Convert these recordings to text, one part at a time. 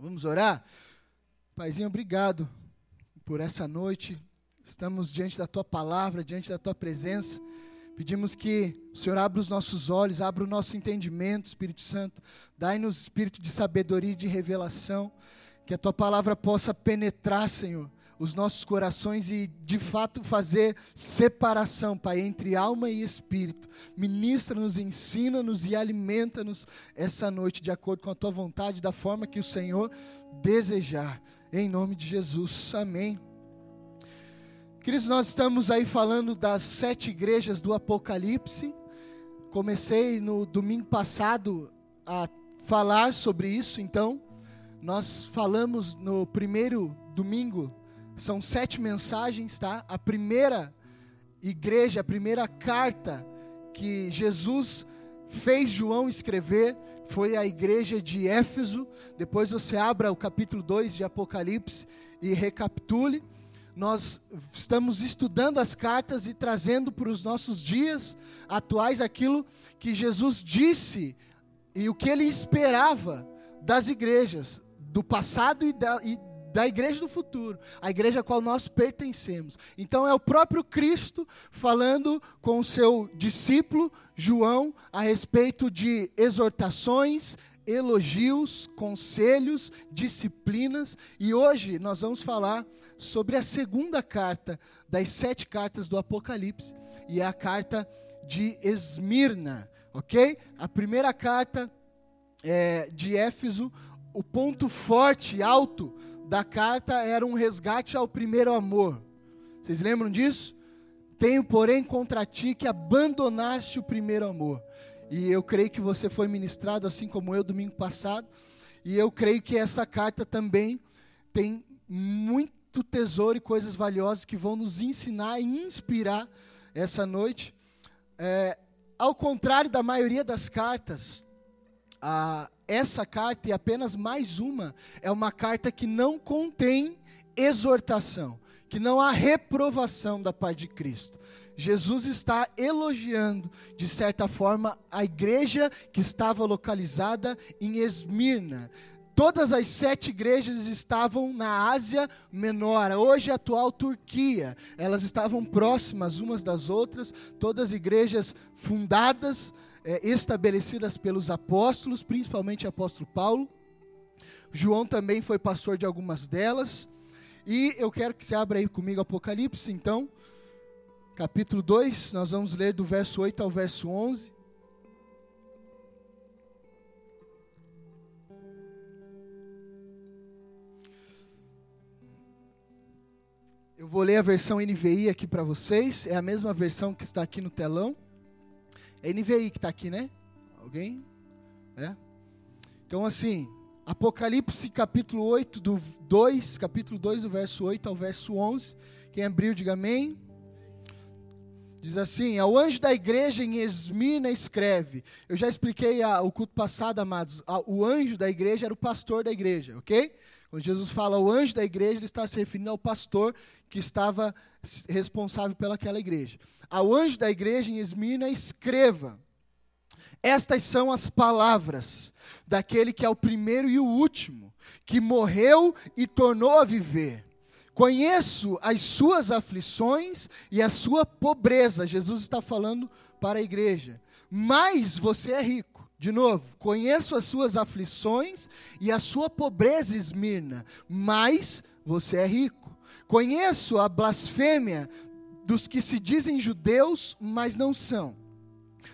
Vamos orar? Paizinho, obrigado por essa noite. Estamos diante da tua palavra, diante da tua presença. Pedimos que o Senhor abra os nossos olhos, abra o nosso entendimento, Espírito Santo. Dai-nos espírito de sabedoria e de revelação. Que a tua palavra possa penetrar, Senhor, os nossos corações e de fato fazer separação, Pai, entre alma e espírito. Ministra-nos, ensina-nos e alimenta-nos essa noite de acordo com a tua vontade, da forma que o Senhor desejar. Em nome de Jesus. Amém. Queridos, nós estamos aí falando das sete igrejas do Apocalipse. Comecei no domingo passado a falar sobre isso, então, nós falamos no primeiro domingo, são sete mensagens, tá? A primeira igreja, a primeira carta que Jesus fez João escrever foi a igreja de Éfeso. Depois você abra o capítulo 2 de Apocalipse e recapitule. Nós estamos estudando as cartas e trazendo para os nossos dias atuais aquilo que Jesus disse e o que ele esperava das igrejas, do passado e da, e da igreja do futuro, a igreja a qual nós pertencemos. Então é o próprio Cristo falando com o seu discípulo João a respeito de exortações, elogios, conselhos, disciplinas, e hoje nós vamos falar sobre a segunda carta das sete cartas do Apocalipse, e é a carta de Esmirna, ok? A primeira carta é, de Éfeso, o ponto forte, alto da carta era um resgate ao primeiro amor. Vocês lembram disso? Tenho, porém, contra ti que abandonaste o primeiro amor. E eu creio que você foi ministrado assim como eu domingo passado. E eu creio que essa carta também tem muito tesouro e coisas valiosas que vão nos ensinar e inspirar essa noite. É, ao contrário da maioria das cartas, a, essa carta, e apenas mais uma, é uma carta que não contém exortação, que não há reprovação da parte de Cristo. Jesus está elogiando, de certa forma, a igreja que estava localizada em Esmirna. Todas as sete igrejas estavam na Ásia Menor, hoje a atual Turquia. Elas estavam próximas umas das outras, todas igrejas fundadas é, estabelecidas pelos apóstolos, principalmente o apóstolo Paulo. João também foi pastor de algumas delas. E eu quero que você abra aí comigo Apocalipse, então, capítulo 2, nós vamos ler do verso 8 ao verso 11. Eu vou ler a versão NVI aqui para vocês, é a mesma versão que está aqui no telão. É NVI que está aqui, né? Alguém? É? Então, assim, Apocalipse capítulo 8, do 2, capítulo 2, do verso 8 ao verso 11. Quem abriu, diga amém. Diz assim: Ao anjo da igreja em Esmirna escreve. Eu já expliquei a, o culto passado, amados. A, o anjo da igreja era o pastor da igreja, ok? Quando Jesus fala o anjo da igreja, ele está se referindo ao pastor que estava responsável pelaquela igreja ao anjo da igreja em Esmirna, escreva: Estas são as palavras daquele que é o primeiro e o último, que morreu e tornou a viver. Conheço as suas aflições e a sua pobreza. Jesus está falando para a igreja. Mas você é rico. De novo, conheço as suas aflições e a sua pobreza, Esmirna. Mas você é rico. Conheço a blasfêmia dos que se dizem judeus, mas não são,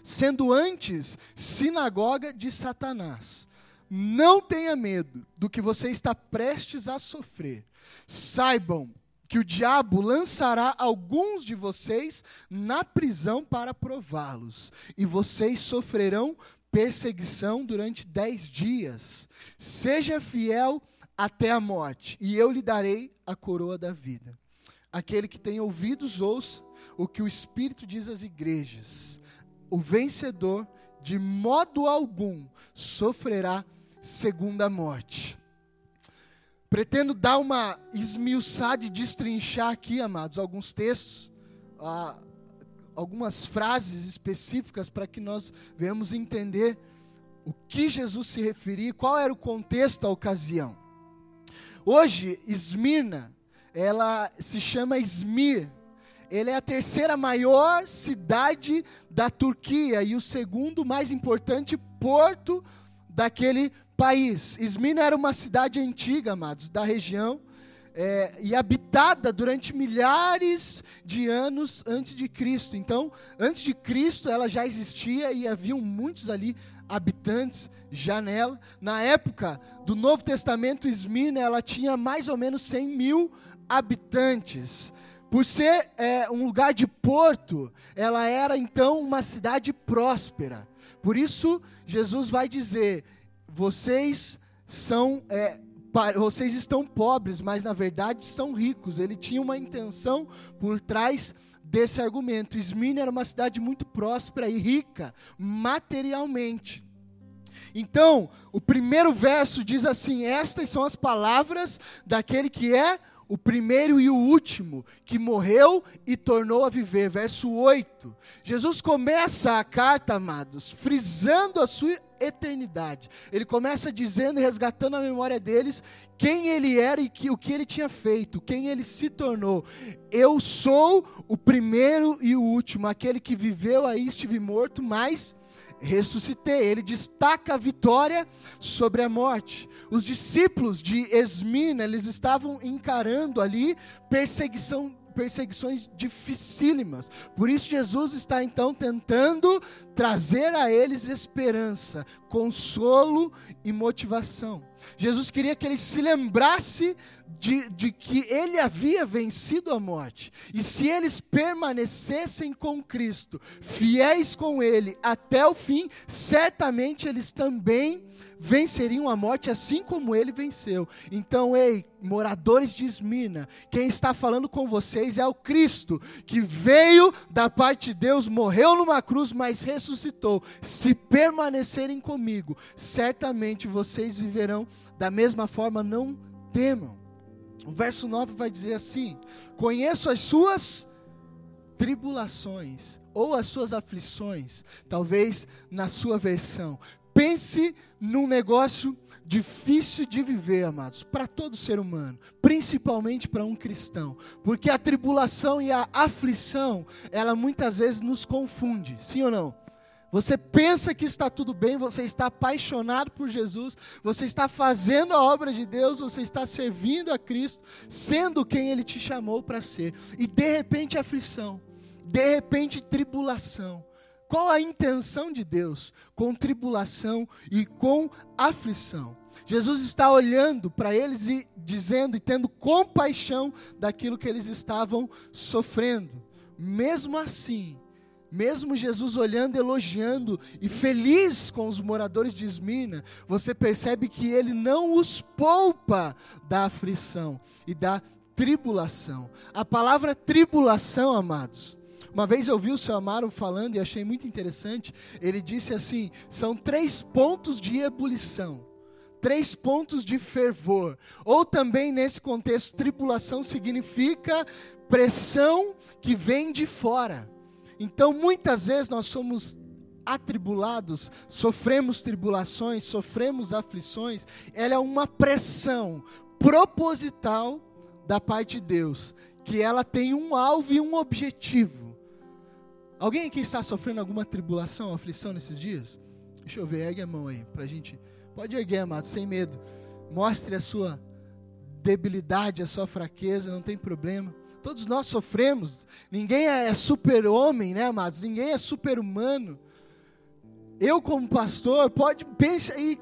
sendo antes sinagoga de Satanás. Não tenha medo do que você está prestes a sofrer. Saibam que o diabo lançará alguns de vocês na prisão para prová-los, e vocês sofrerão perseguição durante dez dias. Seja fiel até a morte, e eu lhe darei a coroa da vida. Aquele que tem ouvidos, ouça o que o Espírito diz às igrejas. O vencedor, de modo algum, sofrerá segunda morte. Pretendo dar uma esmiuçada e destrinchar aqui, amados, alguns textos, ah, algumas frases específicas para que nós venhamos entender o que Jesus se referia, qual era o contexto, a ocasião. Hoje, Esmirna, ela se chama Izmir. Ele é a terceira maior cidade da Turquia e o segundo mais importante porto daquele país. Esmirna era uma cidade antiga, amados, da região, é, e habitada durante milhares de anos antes de Cristo. Então, antes de Cristo, ela já existia e haviam muitos ali habitantes já nela. Na época do Novo Testamento, Esmirna ela tinha mais ou menos 100 mil habitantes. Por ser é, um lugar de porto, ela era então uma cidade próspera. Por isso, Jesus vai dizer: vocês são é, vocês estão pobres, mas na verdade são ricos. Ele tinha uma intenção por trás desse argumento. Esmirna era uma cidade muito próspera e rica materialmente. Então, o primeiro verso diz assim: Estas são as palavras daquele que é o primeiro e o último, que morreu e tornou a viver. Verso 8. Jesus começa a carta, amados, frisando a sua eternidade. Ele começa dizendo e resgatando a memória deles quem ele era e que, o que ele tinha feito, quem ele se tornou. Eu sou o primeiro e o último, aquele que viveu aí, estive morto, mas ressuscitei. Ele destaca a vitória sobre a morte. Os discípulos de Esmina, eles estavam encarando ali perseguição perseguições dificílimas. Por isso, Jesus está então tentando trazer a eles esperança, consolo e motivação. Jesus queria que eles se lembrasse de, de, que ele havia vencido a morte. E se eles permanecessem com Cristo, fiéis com Ele até o fim, certamente eles também venceriam a morte assim como ele venceu. Então, ei, moradores de Esmirna, quem está falando com vocês é o Cristo, que veio da parte de Deus, morreu numa cruz, mas ressuscitou. Se permanecerem comigo, certamente vocês viverão da mesma forma, não temam. O verso 9 vai dizer assim: Conheço as suas tribulações ou as suas aflições, talvez na sua versão. Pense num negócio difícil de viver, amados, para todo ser humano, principalmente para um cristão, porque a tribulação e a aflição, ela muitas vezes nos confunde, sim ou não? Você pensa que está tudo bem, você está apaixonado por Jesus, você está fazendo a obra de Deus, você está servindo a Cristo, sendo quem Ele te chamou para ser, e de repente aflição, de repente tribulação, qual a intenção de Deus com tribulação e com aflição? Jesus está olhando para eles e dizendo e tendo compaixão daquilo que eles estavam sofrendo. Mesmo assim, mesmo Jesus olhando, elogiando e feliz com os moradores de Esmirna, você percebe que ele não os poupa da aflição e da tribulação. A palavra tribulação, amados, uma vez eu vi o seu Amaro falando e achei muito interessante. Ele disse assim: são três pontos de ebulição, três pontos de fervor. Ou também, nesse contexto, tribulação significa pressão que vem de fora. Então, muitas vezes nós somos atribulados, sofremos tribulações, sofremos aflições, ela é uma pressão proposital da parte de Deus, que ela tem um alvo e um objetivo. Alguém aqui está sofrendo alguma tribulação, aflição nesses dias? Deixa eu ver, ergue a mão aí, para a gente. Pode erguer, amado, sem medo. Mostre a sua debilidade, a sua fraqueza, não tem problema. Todos nós sofremos. Ninguém é super-homem, né, amados? Ninguém é super-humano. Eu, como pastor, pode pensar aí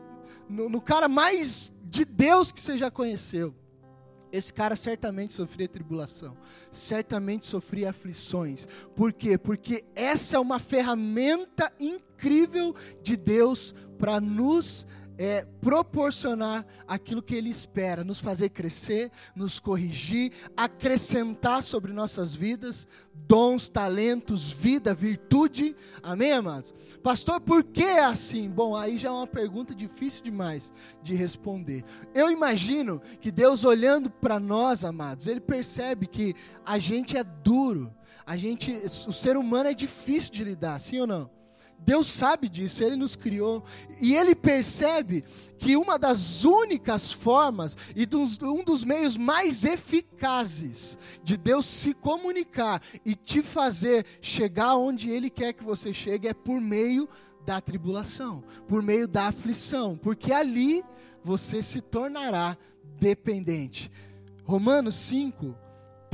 no, no cara mais de Deus que você já conheceu. Esse cara certamente sofria tribulação, certamente sofria aflições. Por quê? Porque essa é uma ferramenta incrível de Deus para nos é, proporcionar aquilo que Ele espera, nos fazer crescer, nos corrigir, acrescentar sobre nossas vidas dons, talentos, vida, virtude. Amém, amados? Pastor, por que é assim? Bom, aí já é uma pergunta difícil demais de responder. Eu imagino que Deus, olhando para nós, amados, Ele percebe que a gente é duro, a gente, o ser humano é difícil de lidar, sim ou não? Deus sabe disso, Ele nos criou. E Ele percebe que uma das únicas formas e dos, um dos meios mais eficazes de Deus se comunicar e te fazer chegar onde Ele quer que você chegue é por meio da tribulação, por meio da aflição, porque ali você se tornará dependente. Romanos 5,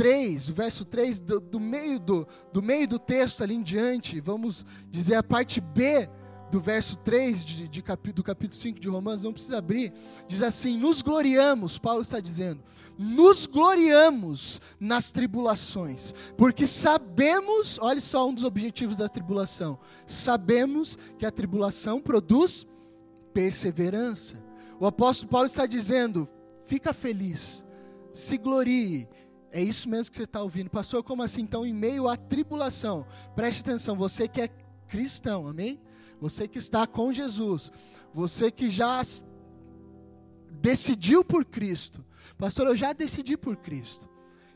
3, o verso 3, do, do, meio do, do meio do texto ali em diante, vamos dizer a parte B do verso 3 de, de capi, do capítulo 5 de Romanos, não precisa abrir, diz assim: Nos gloriamos, Paulo está dizendo, nos gloriamos nas tribulações, porque sabemos, olha só um dos objetivos da tribulação, sabemos que a tribulação produz perseverança. O apóstolo Paulo está dizendo: fica feliz, se glorie, é isso mesmo que você está ouvindo. Pastor, como assim? Então, em meio à tribulação, preste atenção, você que é cristão, amém? Você que está com Jesus, você que já decidiu por Cristo. Pastor, eu já decidi por Cristo.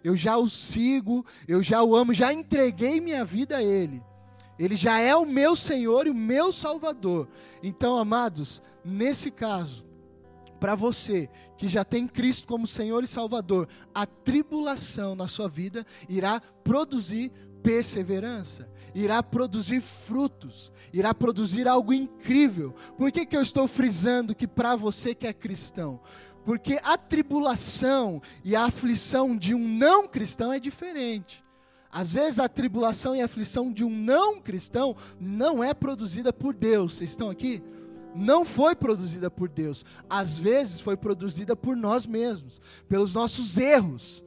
Eu já o sigo, eu já o amo, já entreguei minha vida a Ele. Ele já é o meu Senhor e o meu Salvador. Então, amados, nesse caso, para você que já tem Cristo como Senhor e Salvador, a tribulação na sua vida irá produzir perseverança, irá produzir frutos, irá produzir algo incrível. Por que, que eu estou frisando que para você que é cristão? Porque a tribulação e a aflição de um não cristão é diferente. Às vezes a tribulação e a aflição de um não cristão não é produzida por Deus. Vocês estão aqui? Não foi produzida por Deus, às vezes foi produzida por nós mesmos, pelos nossos erros,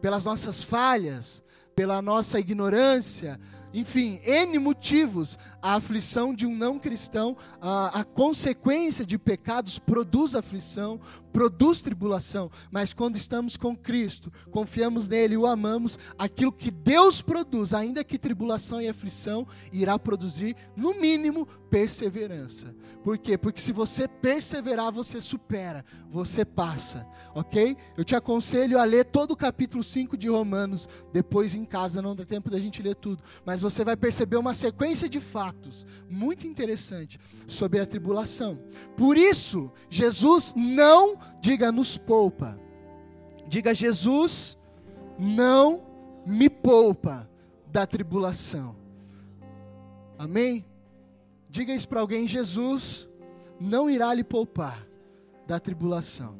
pelas nossas falhas, pela nossa ignorância, enfim, N motivos. A aflição de um não cristão, a, a, consequência de pecados produz aflição, produz tribulação. Mas quando estamos com Cristo, confiamos nele, o amamos, aquilo que Deus produz, ainda que tribulação e aflição, irá produzir, no mínimo, perseverança. Por quê? Porque se você perseverar, você supera, você passa, ok? Eu te aconselho a ler todo o capítulo 5 de Romanos, depois em casa, não dá tempo da gente ler tudo, mas você vai perceber uma sequência de fatos muito interessante sobre a tribulação. Por isso, Jesus não, diga, nos poupa. Diga, Jesus não me poupa da tribulação. Amém? Diga isso para alguém: Jesus não irá lhe poupar da tribulação.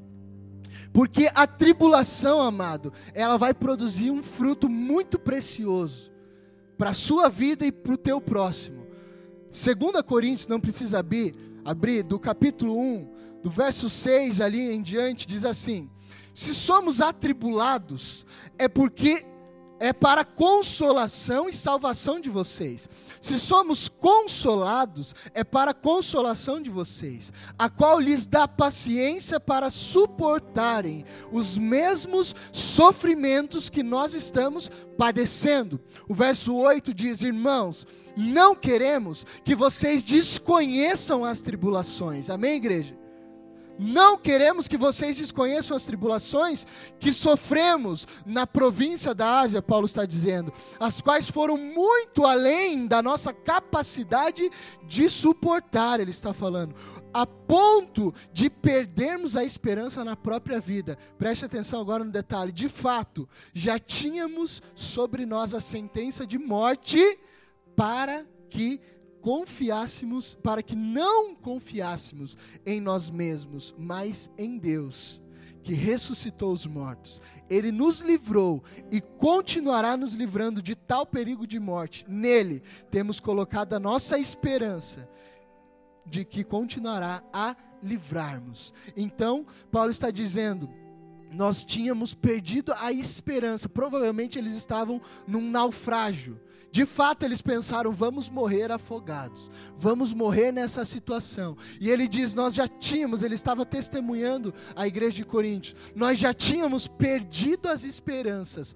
Porque a tribulação, amado, ela vai produzir um fruto muito precioso para a sua vida e para o teu próximo. 2 Coríntios, não precisa abrir, abrir, do capítulo 1, do verso 6 ali em diante, diz assim: Se somos atribulados, é porque é para consolação e salvação de vocês. Se somos consolados, é para consolação de vocês, a qual lhes dá paciência para suportarem os mesmos sofrimentos que nós estamos padecendo. O verso 8 diz: Irmãos, não queremos que vocês desconheçam as tribulações. Amém, igreja? Não queremos que vocês desconheçam as tribulações que sofremos na província da Ásia, Paulo está dizendo, as quais foram muito além da nossa capacidade de suportar, ele está falando, a ponto de perdermos a esperança na própria vida. Preste atenção agora no detalhe: de fato, já tínhamos sobre nós a sentença de morte para que confiássemos, para que não confiássemos em nós mesmos, mas em Deus, que ressuscitou os mortos. Ele nos livrou e continuará nos livrando de tal perigo de morte. Nele temos colocado a nossa esperança de que continuará a livrarmos. Então, Paulo está dizendo, nós tínhamos perdido a esperança. Provavelmente eles estavam num naufrágio. De fato, eles pensaram: vamos morrer afogados, vamos morrer nessa situação. E ele diz: nós já tínhamos, ele estava testemunhando a igreja de Coríntios, nós já tínhamos perdido as esperanças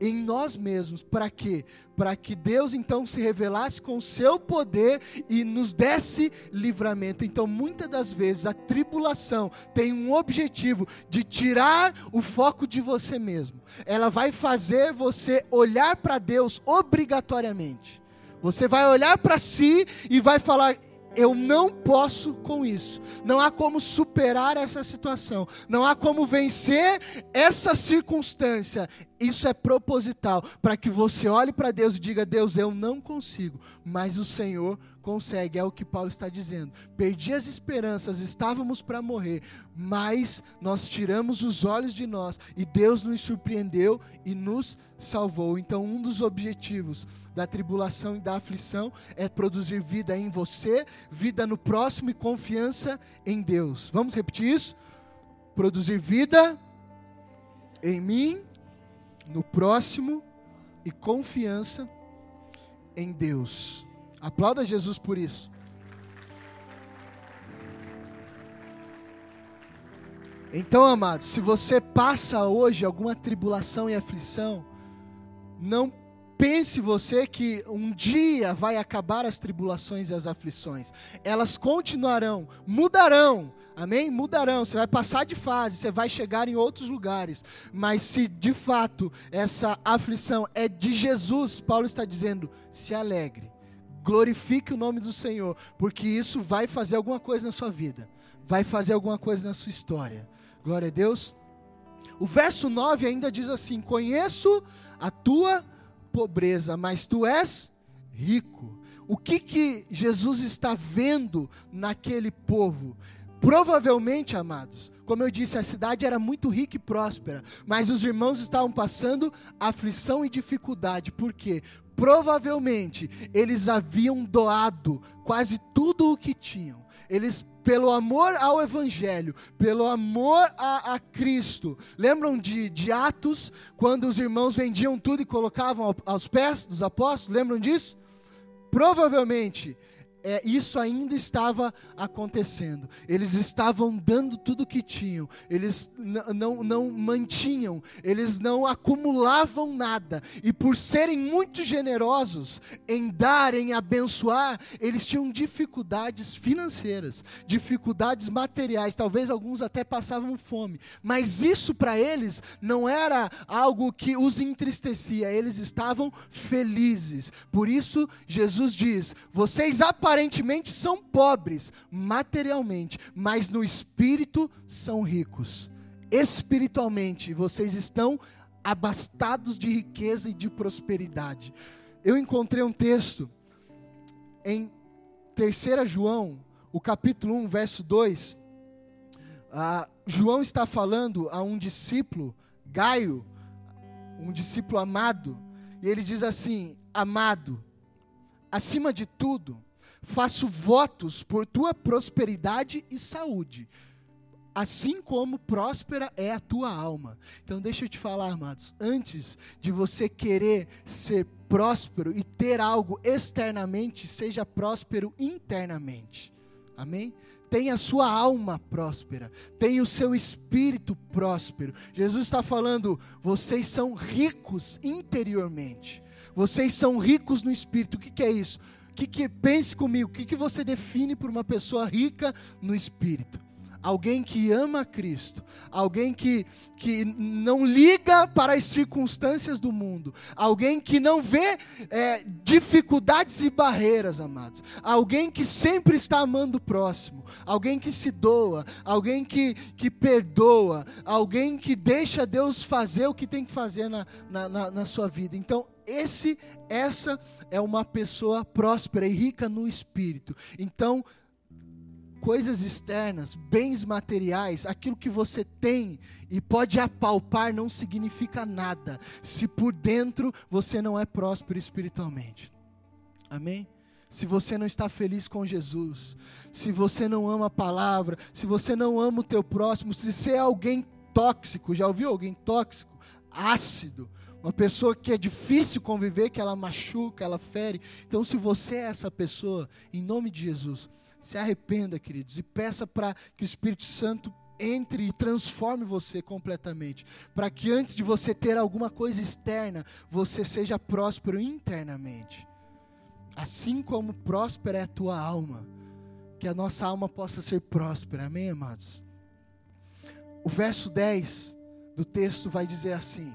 em nós mesmos. Para quê? Para que Deus então se revelasse com o seu poder e nos desse livramento. Então, muitas das vezes, a tribulação tem um objetivo de tirar o foco de você mesmo. Ela vai fazer você olhar para Deus obrigatoriamente Você vai olhar para si e vai falar: eu não posso com isso. Não há como superar essa situação. Não há como vencer essa circunstância. Isso é proposital para que você olhe para Deus e diga: Deus, eu não consigo, mas o Senhor consegue. É o que Paulo está dizendo. Perdi as esperanças, estávamos para morrer, mas nós tiramos os olhos de nós e Deus nos surpreendeu e nos salvou. Então, um dos objetivos da tribulação e da aflição é produzir vida em você, vida no próximo e confiança em Deus. Vamos repetir isso? Produzir vida em mim, no próximo e confiança em Deus. Aplauda Jesus por isso. Então, amados, se você passa hoje alguma tribulação e aflição, não pense você que um dia vai acabar as tribulações e as aflições. Elas continuarão, mudarão, Amém? Mudarão, você vai passar de fase, você vai chegar em outros lugares. Mas se de fato essa aflição é de Jesus, Paulo está dizendo: se alegre, glorifique o nome do Senhor, porque isso vai fazer alguma coisa na sua vida, vai fazer alguma coisa na sua história. Glória a Deus. O verso 9 ainda diz assim: Conheço a tua pobreza, mas tu és rico. O que que Jesus está vendo naquele povo? Provavelmente, amados, como eu disse, a cidade era muito rica e próspera, mas os irmãos estavam passando aflição e dificuldade. Por quê? Provavelmente eles haviam doado quase tudo o que tinham. Eles, pelo amor ao Evangelho, pelo amor a, a Cristo, lembram de, de Atos, quando os irmãos vendiam tudo e colocavam aos pés dos apóstolos? Lembram disso? Provavelmente é, isso ainda estava acontecendo. Eles estavam dando tudo o que tinham, eles não, não mantinham, eles não acumulavam nada, e por serem muito generosos em dar, em abençoar, eles tinham dificuldades financeiras, dificuldades materiais, talvez alguns até passavam fome, mas isso para eles não era algo que os entristecia, eles estavam felizes. Por isso, Jesus diz: vocês aparecem aparentemente são pobres materialmente, mas no espírito são ricos. Espiritualmente, vocês estão abastados de riqueza e de prosperidade. Eu encontrei um texto em 3 João, o capítulo 1, verso 2. Ah, João está falando a um discípulo, Gaio, um discípulo amado, e ele diz assim: Amado, acima de tudo, faço votos por tua prosperidade e saúde, assim como próspera é a tua alma. Então, deixa eu te falar, amados, antes de você querer ser próspero e ter algo externamente, seja próspero internamente. Amém? Tenha a sua alma próspera, tenha o seu espírito próspero. Jesus está falando, vocês são ricos interiormente, vocês são ricos no espírito. O que, que é isso? Que, que pense comigo, o que, que você define por uma pessoa rica no espírito? Alguém que ama Cristo, alguém que, que não liga para as circunstâncias do mundo, alguém que não vê é, dificuldades e barreiras, amados, alguém que sempre está amando o próximo, alguém que se doa, alguém que, que perdoa, alguém que deixa Deus fazer o que tem que fazer na, na, na, na sua vida. Então, esse, essa é uma pessoa próspera e rica no espírito. Então, coisas externas, bens materiais, aquilo que você tem e pode apalpar não significa nada, se por dentro você não é próspero espiritualmente. Amém? Se você não está feliz com Jesus, se você não ama a palavra, se você não ama o teu próximo, se você é alguém tóxico, já ouviu alguém tóxico? Ácido, uma pessoa que é difícil conviver, que ela machuca, ela fere. Então, se você é essa pessoa, em nome de Jesus, se arrependa, queridos, e peça para que o Espírito Santo entre e transforme você completamente, para que antes de você ter alguma coisa externa, você seja próspero internamente. Assim como próspera é a tua alma, que a nossa alma possa ser próspera. Amém, amados? O verso 10 do texto vai dizer assim: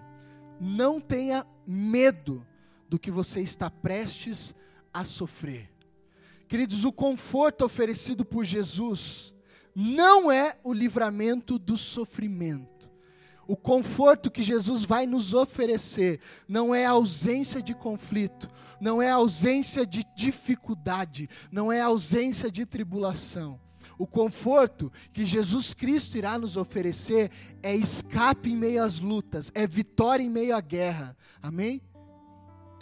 não tenha medo do que você está prestes a sofrer. Queridos, o conforto oferecido por Jesus não é o livramento do sofrimento. O conforto que Jesus vai nos oferecer não é a ausência de conflito, não é a ausência de dificuldade, não é a ausência de tribulação. O conforto que Jesus Cristo irá nos oferecer é escape em meio às lutas, é vitória em meio à guerra. Amém?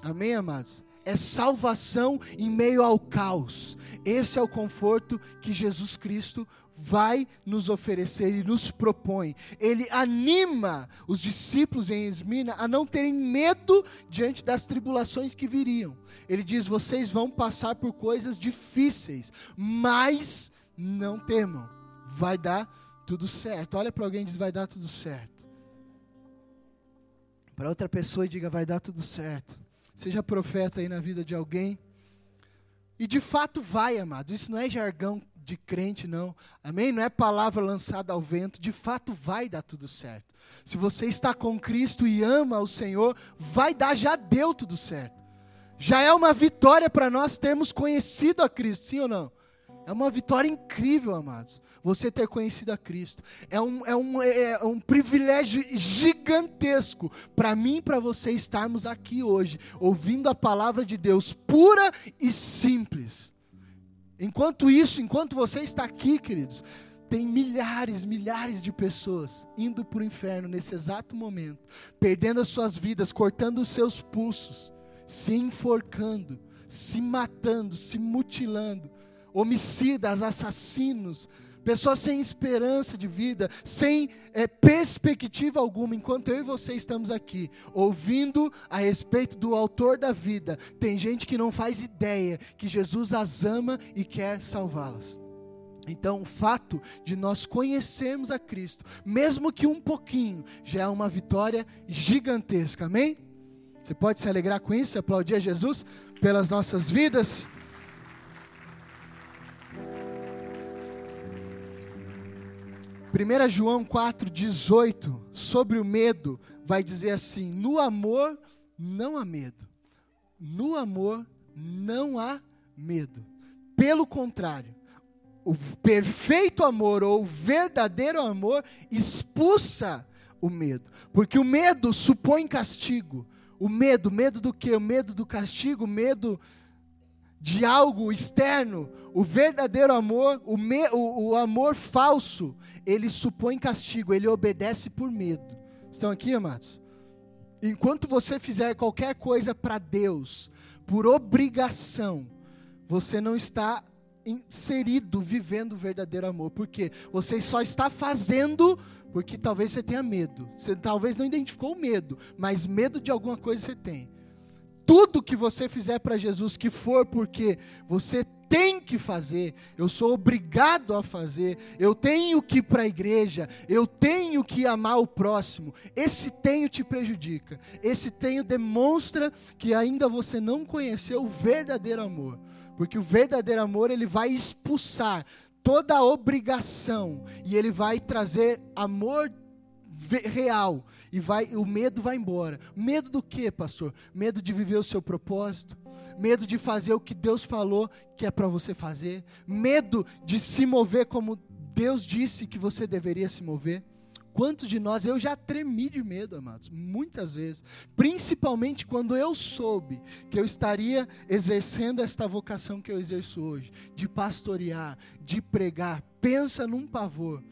Amém, amados? É salvação em meio ao caos. Esse é o conforto que Jesus Cristo vai nos oferecer e nos propõe. Ele anima os discípulos em Esmina a não terem medo diante das tribulações que viriam. Ele diz: vocês vão passar por coisas difíceis, mas não temam, vai dar tudo certo. Olha para alguém e diz: vai dar tudo certo. Para outra pessoa e diga: vai dar tudo certo. Seja profeta aí na vida de alguém. E de fato vai, amados. Isso não é jargão de crente, não. Amém? Não é palavra lançada ao vento. De fato vai dar tudo certo. Se você está com Cristo e ama o Senhor, vai dar, já deu tudo certo. Já é uma vitória para nós termos conhecido a Cristo, sim ou não? É uma vitória incrível, amados. Você ter conhecido a Cristo. É um, é um, é, é um privilégio gigantesco para mim e para você estarmos aqui hoje, ouvindo a palavra de Deus pura e simples. Enquanto isso, enquanto você está aqui, queridos, tem milhares, milhares de pessoas indo para o inferno nesse exato momento, perdendo as suas vidas, cortando os seus pulsos, se enforcando, se matando, se mutilando homicidas, assassinos, pessoas sem esperança de vida, sem é, perspectiva alguma, enquanto eu e você estamos aqui, ouvindo a respeito do autor da vida, tem gente que não faz ideia que Jesus as ama e quer salvá-las. Então, o fato de nós conhecermos a Cristo, mesmo que um pouquinho, já é uma vitória gigantesca, amém? Você pode se alegrar com isso, aplaudir a Jesus pelas nossas vidas? 1 João 4,18, sobre o medo, vai dizer assim: no amor não há medo. No amor não há medo. Pelo contrário, o perfeito amor ou o verdadeiro amor expulsa o medo. Porque o medo supõe castigo. O medo, medo do que? O medo do castigo, medo de algo externo, o verdadeiro amor, o, me, o, o, amor falso, ele supõe castigo, ele obedece por medo. Estão aqui, amados? Enquanto você fizer qualquer coisa para Deus, por obrigação, você não está inserido, vivendo o verdadeiro amor. Porque você só está fazendo porque talvez você tenha medo. Você talvez não identificou o medo, mas medo de alguma coisa você tem tudo que você fizer para Jesus, que for porque você tem que fazer, eu sou obrigado a fazer, eu tenho que ir para a igreja, eu tenho que amar o próximo. Esse tenho te prejudica, esse tenho demonstra que ainda você não conheceu o verdadeiro amor, porque o verdadeiro amor ele vai expulsar toda obrigação e ele vai trazer amor real e vai, o medo vai embora. Medo do que, pastor? Medo de viver o seu propósito, medo de fazer o que Deus falou que é para você fazer, medo de se mover como Deus disse que você deveria se mover. Quantos de nós, eu já tremi de medo, amados, muitas vezes, principalmente quando eu soube que eu estaria exercendo esta vocação que eu exerço hoje, de pastorear, de pregar. Pensa num pavor.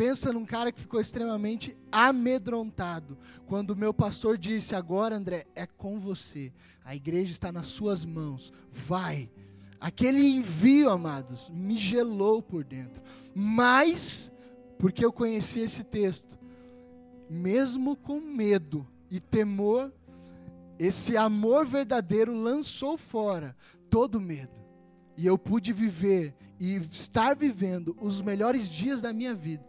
Pensa num cara que ficou extremamente amedrontado quando o meu pastor disse: Agora, André, é com você. A igreja está nas suas mãos. Vai. Aquele envio, amados, me gelou por dentro. Mas, porque eu conheci esse texto, mesmo com medo e temor, esse amor verdadeiro lançou fora todo medo. E eu pude viver e estar vivendo os melhores dias da minha vida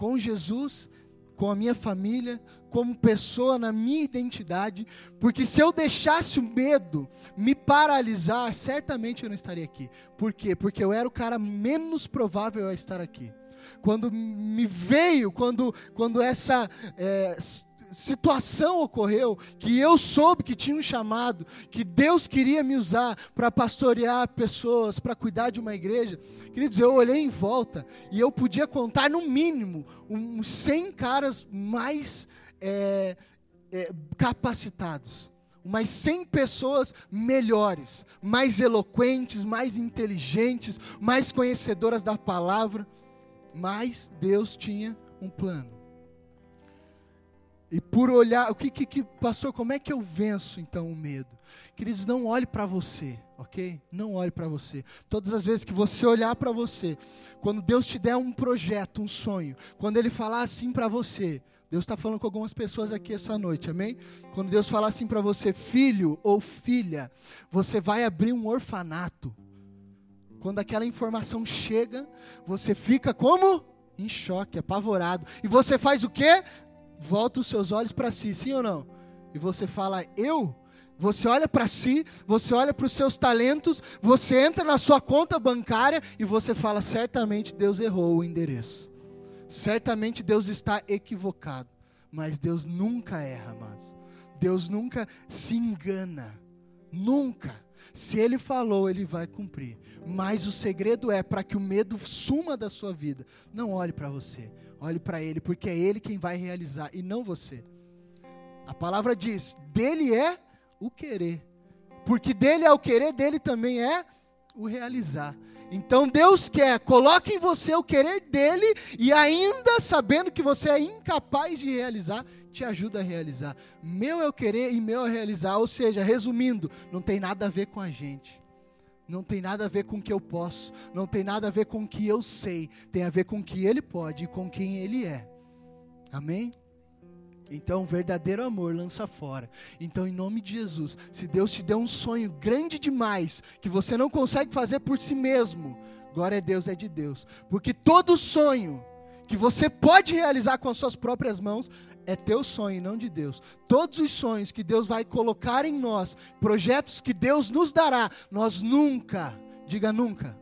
com Jesus, com a minha família, como pessoa na minha identidade, porque se eu deixasse o medo me paralisar, certamente eu não estaria aqui. Por quê? Porque eu era o cara menos provável a estar aqui. Quando me veio, quando, quando essa é, situação ocorreu que eu soube que tinha um chamado, que Deus queria me usar para pastorear pessoas, para cuidar de uma igreja, queridos, eu olhei em volta e eu podia contar no mínimo uns 100 caras mais é, é, capacitados, umas 100 pessoas melhores, mais eloquentes, mais inteligentes, mais conhecedoras da palavra, mas Deus tinha um plano. E por olhar, o que, que, que passou? Como é que eu venço então o medo? Queridos, não olhe para você, ok? Não olhe para você. Todas as vezes que você olhar para você, quando Deus te der um projeto, um sonho, quando Ele falar assim para você, Deus está falando com algumas pessoas aqui essa noite, amém? Quando Deus falar assim para você, filho ou filha, você vai abrir um orfanato. Quando aquela informação chega, você fica como? Em choque, apavorado. E você faz o quê? Volta os seus olhos para si, sim ou não? E você fala, eu? Você olha para si, você olha para os seus talentos, você entra na sua conta bancária e você fala: certamente Deus errou o endereço. Certamente Deus está equivocado. Mas Deus nunca erra, mas Deus nunca se engana. Nunca. Se Ele falou, Ele vai cumprir. Mas o segredo é para que o medo suma da sua vida. Não olhe para você. Olhe para Ele, porque é Ele quem vai realizar e não você. A palavra diz: dele é o querer. Porque dele é o querer, dele também é o realizar. Então Deus quer, coloque em você o querer dele e ainda sabendo que você é incapaz de realizar, te ajuda a realizar. Meu é o querer e meu é realizar. Ou seja, resumindo, não tem nada a ver com a gente não tem nada a ver com o que eu posso, não tem nada a ver com o que eu sei, tem a ver com o que Ele pode e com quem Ele é. Amém? Então, verdadeiro amor lança fora. Então, em nome de Jesus, se Deus te deu um sonho grande demais, que você não consegue fazer por si mesmo, glória a Deus é de Deus. Porque todo sonho que você pode realizar com as suas próprias mãos, é teu sonho, não de Deus. Todos os sonhos que Deus vai colocar em nós, projetos que Deus nos dará, nós nunca, diga nunca,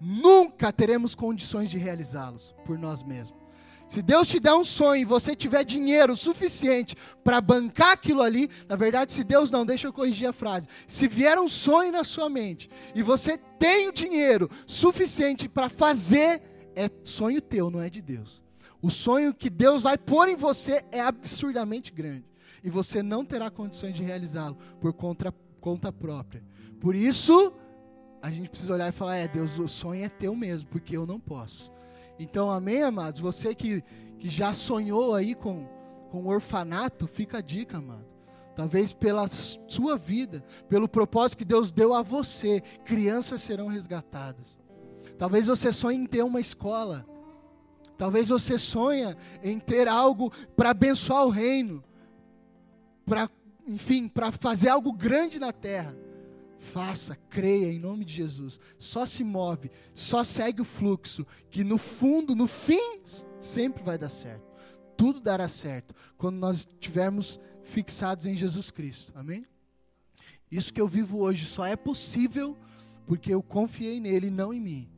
nunca teremos condições de realizá-los por nós mesmos. Se Deus te der um sonho e você tiver dinheiro suficiente para bancar aquilo ali, na verdade, se Deus não, deixa eu corrigir a frase. Se vier um sonho na sua mente e você tem o dinheiro suficiente para fazer, é sonho teu, não é de Deus. O sonho que Deus vai pôr em você é absurdamente grande. E você não terá condições de realizá-lo por conta, conta própria. Por isso, a gente precisa olhar e falar: é, Deus, o sonho é teu mesmo, porque eu não posso. Então, amém, amados? Você que, que já sonhou aí com, com orfanato, fica a dica, amado. Talvez pela sua vida, pelo propósito que Deus deu a você, crianças serão resgatadas. Talvez você sonhe em ter uma escola Talvez você sonha em ter algo para abençoar o reino, para, enfim, para fazer algo grande na terra. Faça, creia em nome de Jesus. Só se move, só segue o fluxo, que no fundo, no fim, sempre vai dar certo. Tudo dará certo quando nós estivermos fixados em Jesus Cristo. Amém? Isso que eu vivo hoje só é possível porque eu confiei nele não em mim.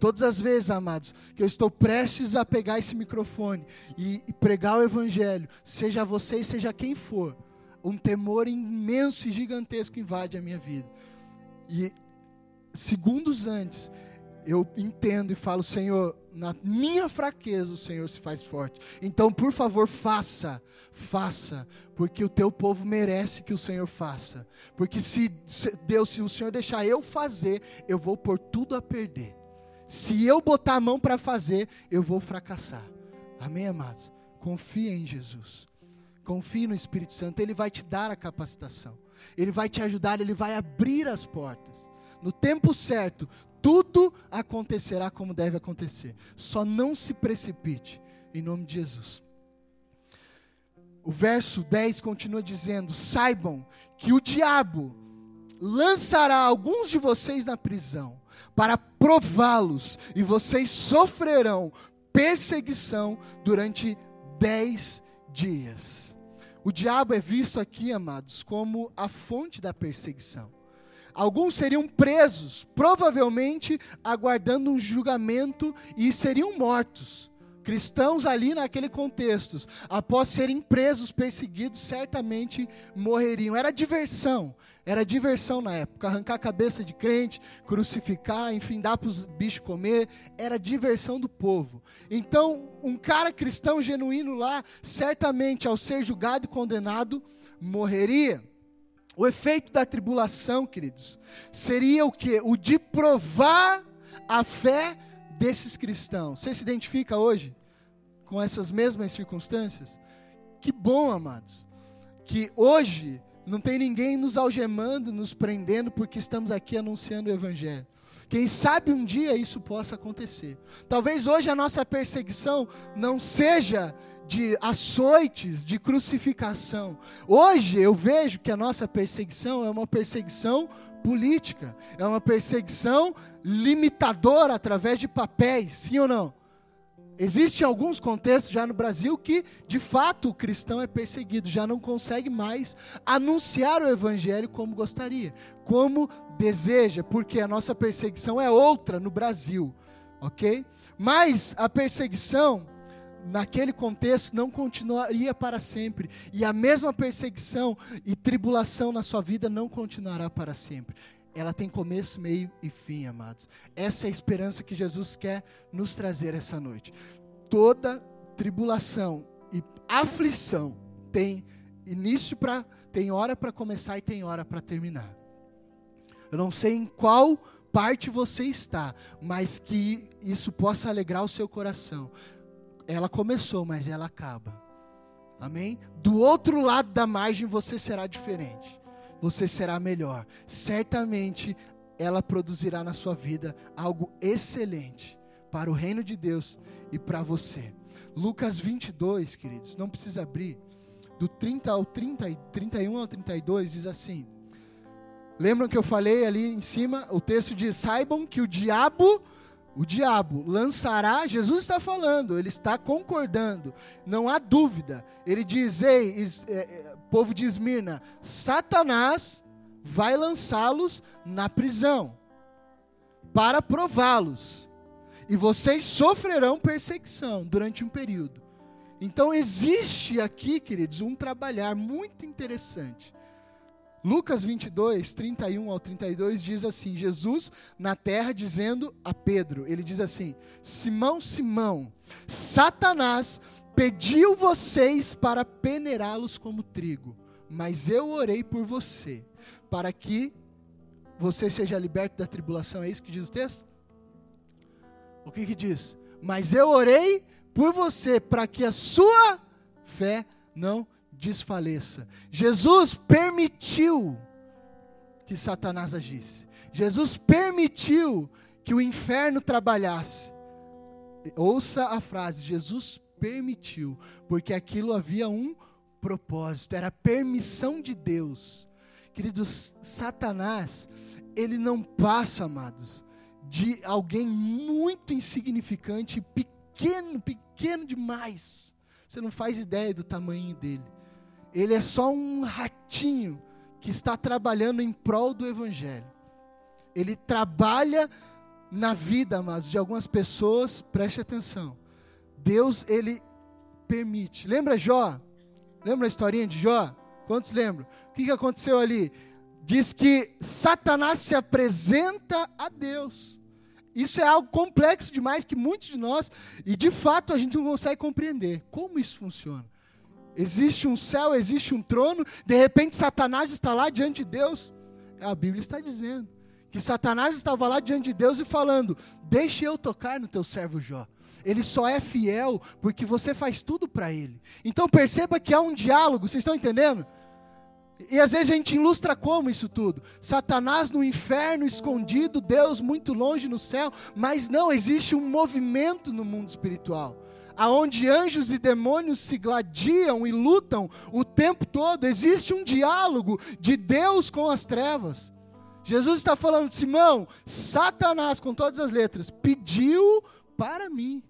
Todas as vezes, amados, que eu estou prestes a pegar esse microfone e, e pregar o Evangelho, seja você seja quem for, um temor imenso e gigantesco invade a minha vida. E segundos antes, eu entendo e falo, Senhor, na minha fraqueza o Senhor se faz forte. Então, por favor, faça, faça, porque o teu povo merece que o Senhor faça. Porque se Deus, se o Senhor deixar eu fazer, eu vou pôr tudo a perder. Se eu botar a mão para fazer, eu vou fracassar. Amém, amados? Confie em Jesus. Confie no Espírito Santo, ele vai te dar a capacitação. Ele vai te ajudar, ele vai abrir as portas. No tempo certo, tudo acontecerá como deve acontecer. Só não se precipite, em nome de Jesus. O verso 10 continua dizendo: Saibam que o diabo lançará alguns de vocês na prisão para prová-los, e vocês sofrerão perseguição durante dez dias. O diabo é visto aqui, amados, como a fonte da perseguição. Alguns seriam presos, provavelmente aguardando um julgamento e seriam mortos. cristãos ali naquele contexto, após serem presos, perseguidos, certamente morreriam. Era diversão, era diversão na época. Arrancar a cabeça de crente, crucificar, enfim, dar para os bichos comer, era diversão do povo. Então, um cara cristão genuíno lá, certamente ao ser julgado e condenado, morreria. O efeito da tribulação, queridos, seria o que? O de provar a fé desses cristãos. Você se identifica hoje com essas mesmas circunstâncias? Que bom, amados, que hoje não tem ninguém nos algemando, nos prendendo, porque estamos aqui anunciando o Evangelho. Quem sabe um dia isso possa acontecer. Talvez hoje a nossa perseguição não seja de açoites, de crucificação. Hoje eu vejo que a nossa perseguição é uma perseguição política, é uma perseguição limitadora através de papéis, sim ou não? Existem alguns contextos já no Brasil que, de fato, o cristão é perseguido, já não consegue mais anunciar o evangelho como gostaria, como deseja, porque a nossa perseguição é outra no Brasil, ok? Mas a perseguição naquele contexto não continuaria para sempre, e a mesma perseguição e tribulação na sua vida não continuará para sempre. Ela tem começo, meio e fim, amados. Essa é a esperança que Jesus quer nos trazer essa noite. Toda tribulação e aflição tem início para tem hora para começar e tem hora para terminar. Eu não sei em qual parte você está, mas que isso possa alegrar o seu coração ela começou, mas ela acaba. Amém? Do outro lado da margem você será diferente. Você será melhor. Certamente ela produzirá na sua vida algo excelente para o reino de Deus e para você. Lucas 22, queridos, não precisa abrir. Do 30 ao 30, 31 ao 32 diz assim: Lembram que eu falei ali em cima? O texto diz: Saibam que o diabo o diabo lançará, Jesus está falando, ele está concordando, não há dúvida. Ele diz: Ei, é, é, povo de Esmirna, Satanás vai lançá-los na prisão para prová-los, e vocês sofrerão perseguição durante um período. Então existe aqui, queridos, um trabalhar muito interessante. Lucas 22, 31 ao 32 diz assim: Jesus na terra dizendo a Pedro, ele diz assim: Simão, Simão, Satanás pediu vocês para peneirá-los como trigo, mas eu orei por você, para que você seja liberto da tribulação. É isso que diz o texto? O que, que diz? Mas eu orei por você, para que a sua fé não desfaleça. Jesus permitiu que Satanás agisse. Jesus permitiu que o inferno trabalhasse. Ouça a frase: Jesus permitiu, porque aquilo havia um propósito, era permissão de Deus. Queridos, Satanás, ele não passa, amados, de alguém muito insignificante, pequeno, pequeno demais. Você não faz ideia do tamanho dele ele é só um ratinho que está trabalhando em prol do Evangelho. Ele trabalha na vida, mas de algumas pessoas, preste atenção. Deus, ele permite. Lembra Jó? Lembra a historinha de Jó? Quantos lembram? O que, que aconteceu ali? Diz que Satanás se apresenta a Deus. Isso é algo complexo demais que muitos de nós, e de fato a gente não consegue compreender. Como isso funciona? Existe um céu, existe um trono, de repente Satanás está lá diante de Deus. A Bíblia está dizendo que Satanás estava lá diante de Deus e falando: Deixe eu tocar no teu servo Jó. Ele só é fiel porque você faz tudo para ele. Então perceba que há um diálogo, vocês estão entendendo? E às vezes a gente ilustra como isso tudo. Satanás no inferno escondido, Deus muito longe no céu, mas não existe um movimento no mundo espiritual aonde anjos e demônios se gladiam e lutam o tempo todo. Existe um diálogo de Deus com as trevas. Jesus está falando, Simão, Satanás, com todas as letras, pediu para mim,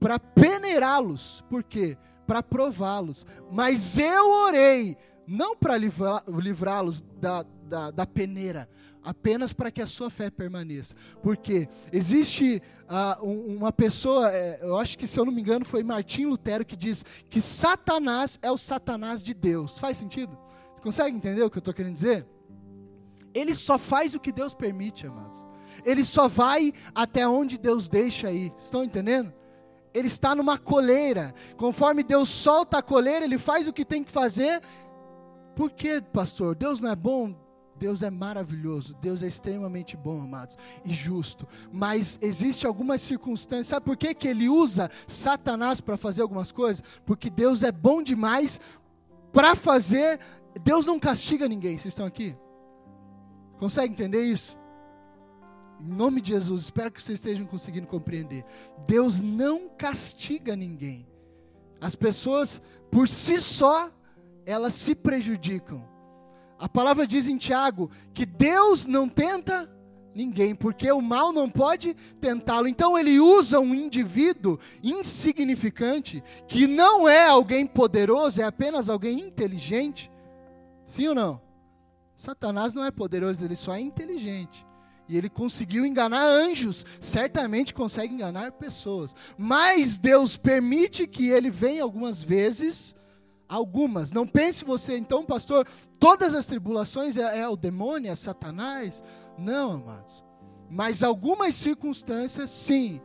para peneirá-los. Por quê? Para prová-los. Mas eu orei não para livrá-los da, da, da peneira, apenas para que a sua fé permaneça. Porque existe uh, uma pessoa, é, eu acho que se eu não me engano foi Martim Lutero que diz que Satanás é o Satanás de Deus. Faz sentido? Você consegue entender o que eu estou querendo dizer? Ele só faz o que Deus permite, amados. Ele só vai até onde Deus deixa ir. Estão entendendo? Ele está numa coleira. Conforme Deus solta a coleira, ele faz o que tem que fazer. Por que, pastor? Deus não é bom? Deus é maravilhoso, Deus é extremamente bom, amados, e justo. Mas existe algumas circunstâncias. Sabe por que, que ele usa Satanás para fazer algumas coisas? Porque Deus é bom demais para fazer. Deus não castiga ninguém. Vocês estão aqui? Consegue entender isso? Em nome de Jesus, espero que vocês estejam conseguindo compreender. Deus não castiga ninguém. As pessoas, por si só, elas se prejudicam. A palavra diz em Tiago que Deus não tenta ninguém, porque o mal não pode tentá-lo. Então ele usa um indivíduo insignificante, que não é alguém poderoso, é apenas alguém inteligente. Sim ou não? Satanás não é poderoso, ele só é inteligente. E ele conseguiu enganar anjos, certamente consegue enganar pessoas. Mas Deus permite que ele venha algumas vezes algumas. Não pense você, então, pastor, todas as tribulações é, é o demônio, é Satanás. Não, amados. Mas algumas circunstâncias, sim.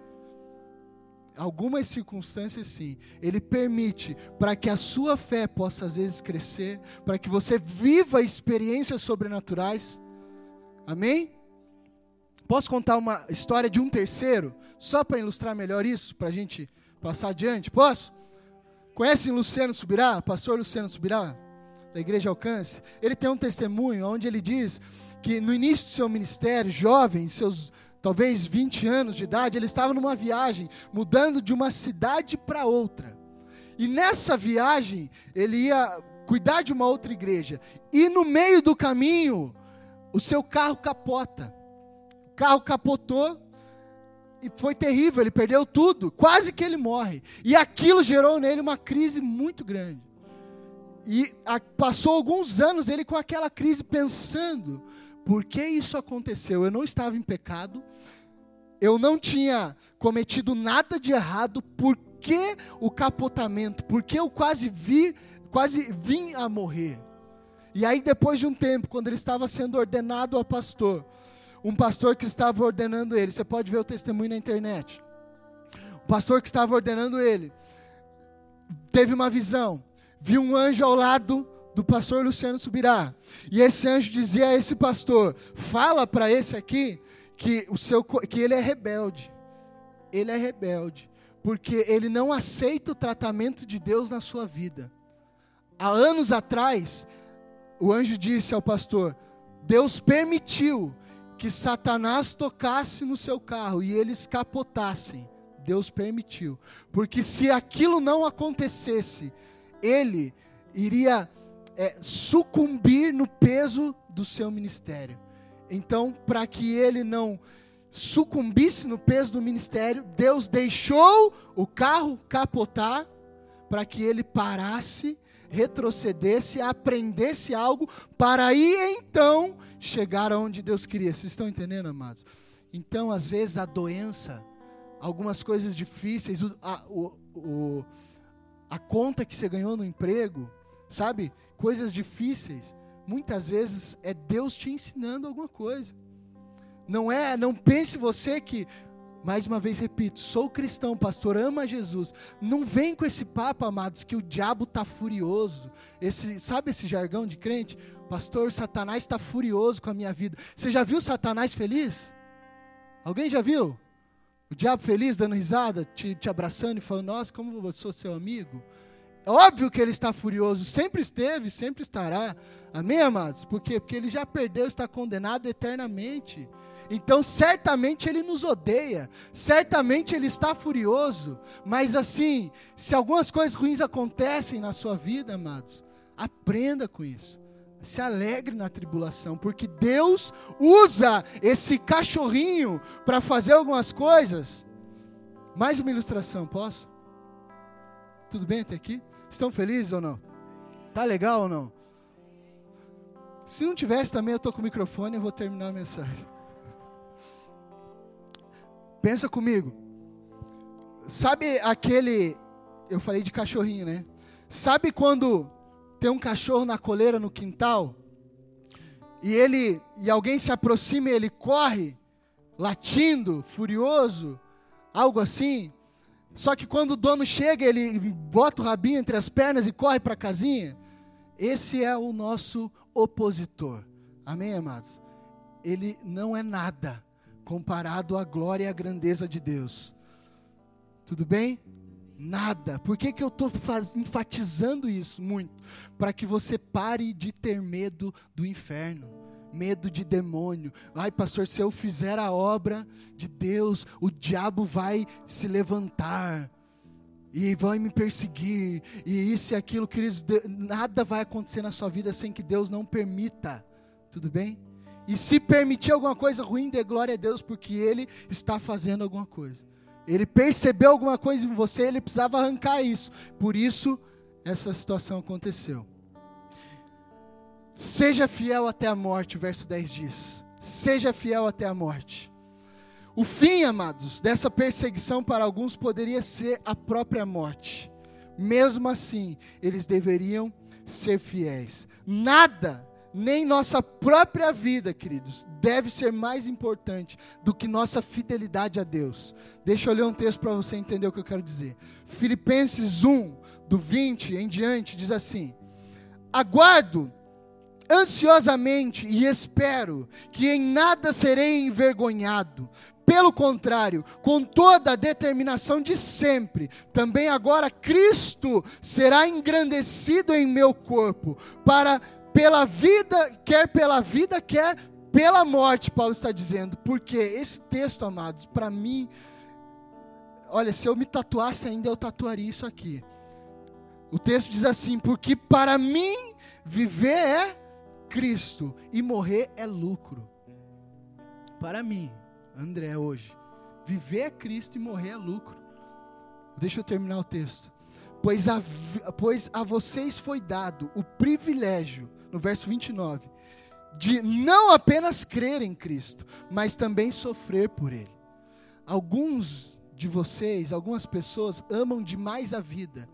Algumas circunstâncias, sim. Ele permite para que a sua fé possa, às vezes, crescer, para que você viva experiências sobrenaturais. Amém? Posso contar uma história de um terceiro, só para ilustrar melhor isso, para a gente passar adiante? Posso? Conhecem Luciano Subirá, pastor Luciano Subirá, da Igreja Alcance? Ele tem um testemunho onde ele diz que no início do seu ministério, jovem, seus talvez 20 anos de idade, ele estava numa viagem, mudando de uma cidade para outra. E nessa viagem, ele ia cuidar de uma outra igreja. E no meio do caminho, o seu carro capota. Carro capotou e foi terrível, ele perdeu tudo, quase que ele morre. E aquilo gerou nele uma crise muito grande. E a, passou alguns anos ele com aquela crise pensando: por que isso aconteceu? Eu não estava em pecado, eu não tinha cometido nada de errado, por que o capotamento? Por que eu quase vi, quase vim a morrer? E aí depois de um tempo, quando ele estava sendo ordenado a pastor, um pastor que estava ordenando ele. Você pode ver o testemunho na internet. O pastor que estava ordenando ele teve uma visão, viu um anjo ao lado do pastor Luciano Subirá. E esse anjo dizia a esse pastor: "Fala para esse aqui que o seu que ele é rebelde. Ele é rebelde, porque ele não aceita o tratamento de Deus na sua vida. Há anos atrás, o anjo disse ao pastor: Deus permitiu que Satanás tocasse no seu carro e eles capotassem. Deus permitiu. Porque se aquilo não acontecesse, ele iria é, sucumbir no peso do seu ministério. Então, para que ele não sucumbisse no peso do ministério, Deus deixou o carro capotar para que ele parasse, retrocedesse, aprendesse algo, para aí então chegar aonde Deus queria. Vocês estão entendendo, amados? Então, às vezes, a doença, algumas coisas difíceis, a, o, o, a conta que você ganhou no emprego, sabe? Coisas difíceis, muitas vezes é Deus te ensinando alguma coisa. Não é, não pense você que mais uma vez repito, sou cristão, pastor, ama Jesus. Não vem com esse papo, amados, que o diabo está furioso. Esse, sabe esse jargão de crente? Pastor, Satanás está furioso com a minha vida. Você já viu Satanás feliz? Alguém já viu? O diabo feliz, dando risada, te, te abraçando e falando, nossa, como eu sou seu amigo. É óbvio que ele está furioso, sempre esteve, sempre estará. Amém, amados? Por quê? Porque ele já perdeu, está condenado eternamente. Então, certamente ele nos odeia, certamente ele está furioso, mas assim, se algumas coisas ruins acontecem na sua vida, amados, aprenda com isso. Se alegre na tribulação, porque Deus usa esse cachorrinho para fazer algumas coisas. Mais uma ilustração, posso? Tudo bem até aqui? Estão felizes ou não? Tá legal ou não? Se não tivesse também, eu estou com o microfone e vou terminar a mensagem. Pensa comigo. Sabe aquele. Eu falei de cachorrinho, né? Sabe quando tem um cachorro na coleira no quintal? E ele. E alguém se aproxima e ele corre, latindo, furioso, algo assim? Só que quando o dono chega, ele bota o rabinho entre as pernas e corre para a casinha. Esse é o nosso opositor. Amém, amados? Ele não é nada comparado à glória e à grandeza de Deus. Tudo bem? Nada. Por que, que eu estou enfatizando isso muito? Para que você pare de ter medo do inferno, medo de demônio. Ai, pastor, se eu fizer a obra de Deus, o diabo vai se levantar e vai me perseguir, e isso e aquilo, queridos, nada vai acontecer na sua vida sem que Deus não permita, tudo bem? E se permitir alguma coisa ruim, dê glória a Deus, porque Ele está fazendo alguma coisa. Ele percebeu alguma coisa em você, Ele precisava arrancar isso, por isso essa situação aconteceu. Seja fiel até a morte, o verso 10 diz. Seja fiel até a morte. O fim, amados, dessa perseguição para alguns poderia ser a própria morte. Mesmo assim, eles deveriam ser fiéis. Nada, nem nossa própria vida, queridos, deve ser mais importante do que nossa fidelidade a Deus. Deixa eu ler um texto para você entender o que eu quero dizer. Filipenses 1, do 20 em diante, diz assim: Aguardo ansiosamente e espero que em nada serei envergonhado, pelo contrário, com toda a determinação de sempre, também agora Cristo será engrandecido em meu corpo, para pela vida, quer pela vida, quer pela morte, Paulo está dizendo. Porque esse texto, amados, para mim, olha, se eu me tatuasse ainda, eu tatuaria isso aqui. O texto diz assim: porque para mim viver é Cristo e morrer é lucro. Para mim. André hoje. Viver é Cristo e morrer é lucro. Deixa eu terminar o texto. Pois a, pois a vocês foi dado o privilégio, no verso 29, de não apenas crer em Cristo, mas também sofrer por Ele. Alguns de vocês, algumas pessoas amam demais a vida,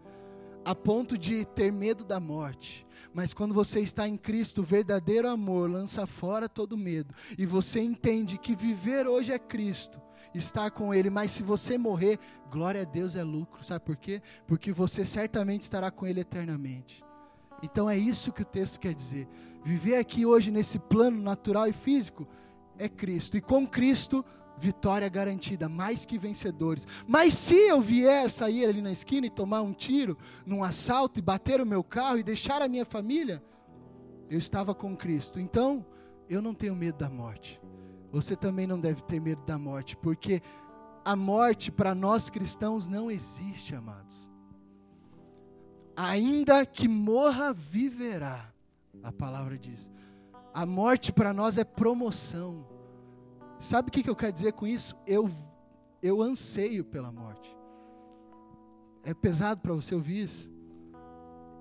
a ponto de ter medo da morte. Mas quando você está em Cristo, o verdadeiro amor lança fora todo medo. E você entende que viver hoje é Cristo, estar com Ele. Mas se você morrer, glória a Deus é lucro. Sabe por quê? Porque você certamente estará com Ele eternamente. Então é isso que o texto quer dizer. Viver aqui hoje nesse plano natural e físico é Cristo. E com Cristo vitória garantida, mais que vencedores. Mas se eu vier sair ali na esquina e tomar um tiro num assalto e bater o meu carro e deixar a minha família, eu estava com Cristo. Então, eu não tenho medo da morte. Você também não deve ter medo da morte, porque a morte para nós cristãos não existe, amados. Ainda que morra, viverá. A palavra diz. A morte para nós é promoção. Sabe o que, eu quero dizer com isso? Eu, eu anseio pela morte. É pesado para você ouvir isso?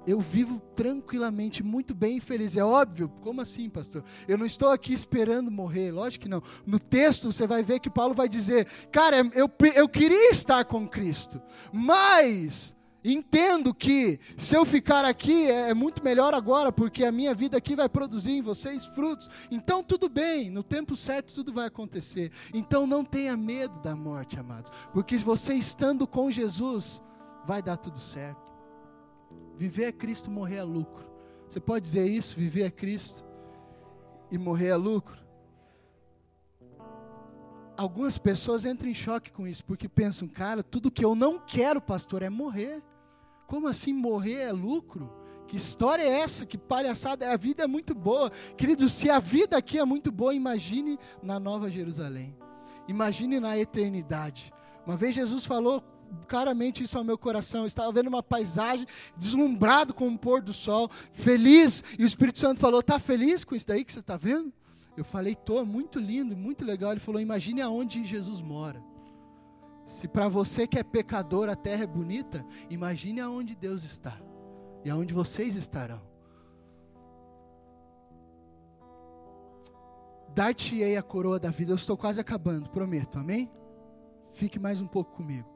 Eu vivo tranquilamente, muito bem e feliz. É óbvio, como assim, pastor? Eu não estou aqui esperando morrer, lógico que não. No texto você vai ver que Paulo vai dizer: Cara, eu, eu queria estar com Cristo, mas Entendo que se eu ficar aqui é, é muito melhor agora, porque a minha vida aqui vai produzir em vocês frutos. Então tudo bem, no tempo certo tudo vai acontecer. Então não tenha medo da morte, amados, porque você estando com Jesus, vai dar tudo certo. Viver é Cristo, morrer é lucro. Você pode dizer isso? Viver é Cristo e morrer é lucro? Algumas pessoas entram em choque com isso, porque pensam, cara, tudo que eu não quero, pastor, é morrer. Como assim morrer é lucro? Que história é essa? Que palhaçada? A vida é muito boa. Querido, se a vida aqui é muito boa, imagine na Nova Jerusalém. Imagine na eternidade. Uma vez Jesus falou claramente isso ao meu coração. Eu estava vendo uma paisagem, deslumbrado com o pôr do sol, feliz. E o Espírito Santo falou: Está feliz com isso daí que você está vendo? Eu falei: Tô, muito lindo, muito legal. Ele falou: Imagine aonde Jesus mora. Se para você que é pecador a terra é bonita, imagine aonde Deus está e aonde vocês estarão. Dar-te-ei a coroa da vida. Eu estou quase acabando, prometo, amém? Fique mais um pouco comigo.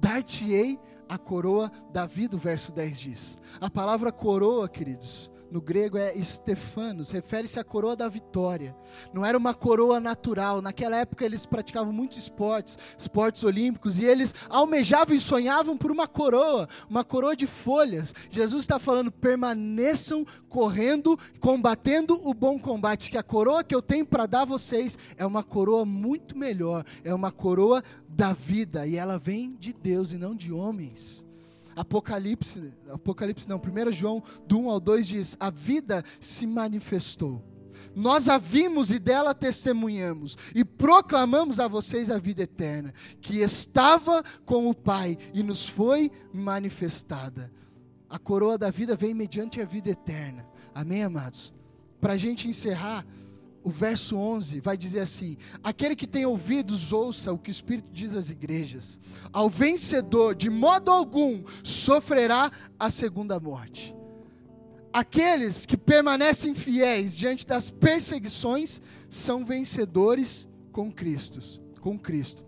Dar-te-ei a coroa da vida, o verso 10 diz. A palavra coroa, queridos, no grego é Stefanos, refere-se à coroa da vitória. Não era uma coroa natural. Naquela época eles praticavam muitos esportes, esportes olímpicos, e eles almejavam e sonhavam por uma coroa, uma coroa de folhas. Jesus está falando: permaneçam correndo, combatendo o bom combate, que a coroa que eu tenho para dar a vocês é uma coroa muito melhor, é uma coroa da vida, e ela vem de Deus e não de homens. Apocalipse, Apocalipse não, 1 João do 1 ao 2 diz: A vida se manifestou. Nós a vimos e dela testemunhamos e proclamamos a vocês a vida eterna, que estava com o Pai e nos foi manifestada. A coroa da vida vem mediante a vida eterna. Amém, amados? Para a gente encerrar, o verso 11 vai dizer assim: Aquele que tem ouvidos, ouça o que o Espírito diz às igrejas. Ao vencedor, de modo algum, sofrerá a segunda morte. Aqueles que permanecem fiéis diante das perseguições são vencedores com Cristo, com Cristo.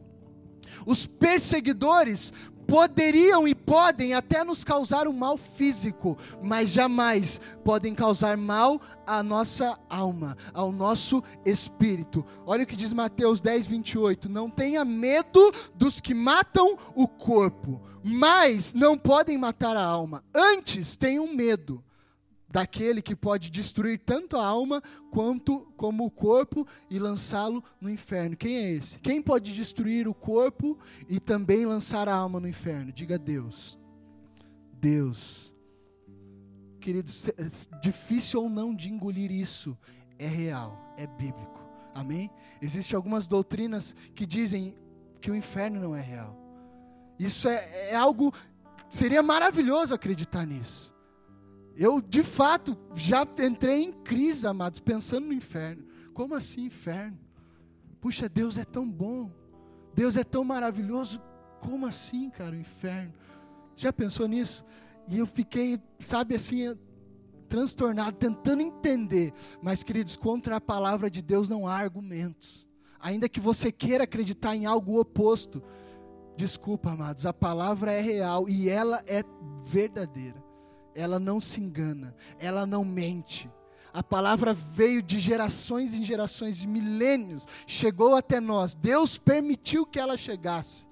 Os perseguidores poderiam e podem até nos causar um mal físico, mas jamais podem causar mal à nossa alma, ao nosso espírito. Olha o que diz Mateus 10, 28. Não tenha medo dos que matam o corpo, mas não podem matar a alma. Antes, tenham medo daquele que pode destruir tanto a alma quanto como o corpo e lançá-lo no inferno. Quem é esse? Quem pode destruir o corpo e também lançar a alma no inferno? Diga Deus. Deus. Queridos, difícil ou não de engolir isso, é real, é bíblico. Amém? Existem algumas doutrinas que dizem que o inferno não é real. Isso é, é algo. Seria maravilhoso acreditar nisso. Eu, de fato, já entrei em crise, amados, pensando no inferno. Como assim inferno? Puxa, Deus é tão bom. Deus é tão maravilhoso. Como assim, cara, o inferno? Já pensou nisso? E eu fiquei, sabe assim, transtornado, tentando entender. Mas, queridos, contra a palavra de Deus não há argumentos. Ainda que você queira acreditar em algo oposto, desculpa, amados, a palavra é real e ela é verdadeira ela não se engana, ela não mente. A palavra veio de gerações em gerações, de milênios, chegou até nós. Deus permitiu que ela chegasse.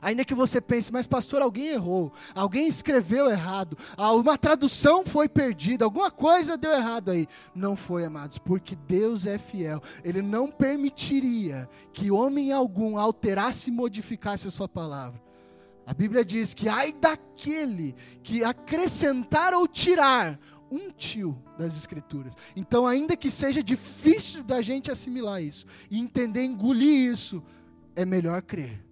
Ainda que você pense, mas pastor, alguém errou, alguém escreveu errado, uma tradução foi perdida, alguma coisa deu errado aí. Não foi, amados, porque Deus é fiel. Ele não permitiria que homem algum alterasse e modificasse a sua palavra. A Bíblia diz que ai daquele que acrescentar ou tirar um tio das Escrituras. Então, ainda que seja difícil da gente assimilar isso e entender, engolir isso, é melhor crer.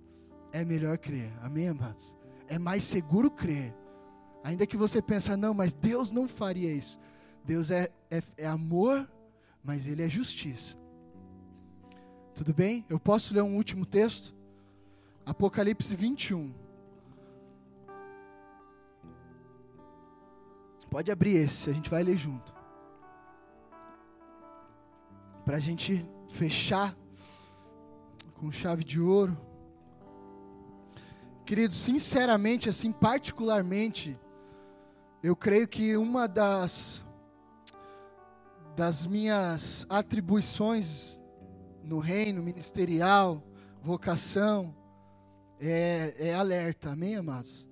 É melhor crer. Amém, amados? É mais seguro crer. Ainda que você pense, não, mas Deus não faria isso. Deus é, é, é amor, mas Ele é justiça. Tudo bem? Eu posso ler um último texto? Apocalipse 21. Pode abrir esse, a gente vai ler junto. Para a gente fechar com chave de ouro. Querido, sinceramente, assim, particularmente, eu creio que uma das, das minhas atribuições no reino ministerial, vocação, é, é alerta, amém, amados?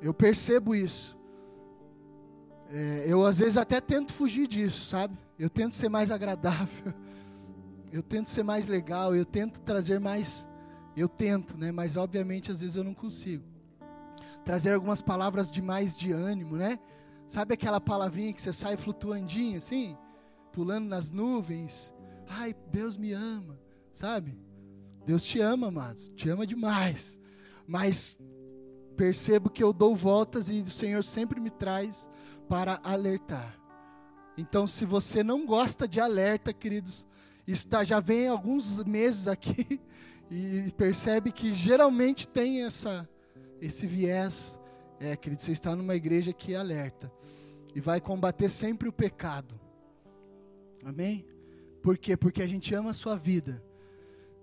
Eu percebo isso. É, eu às vezes até tento fugir disso, sabe? Eu tento ser mais agradável, eu tento ser mais legal, eu tento trazer mais. Eu tento, né? Mas obviamente às vezes eu não consigo. Trazer algumas palavras de mais de ânimo, né? Sabe aquela palavrinha que você sai flutuandinho assim, pulando nas nuvens? Ai, Deus me ama, sabe? Deus te ama, amados, te ama demais. Mas percebo que eu dou voltas e o Senhor sempre me traz para alertar. Então, se você não gosta de alerta, queridos, está já vem alguns meses aqui e percebe que geralmente tem essa esse viés, é, querido, você está numa igreja que alerta e vai combater sempre o pecado. Amém? Por quê? Porque a gente ama a sua vida.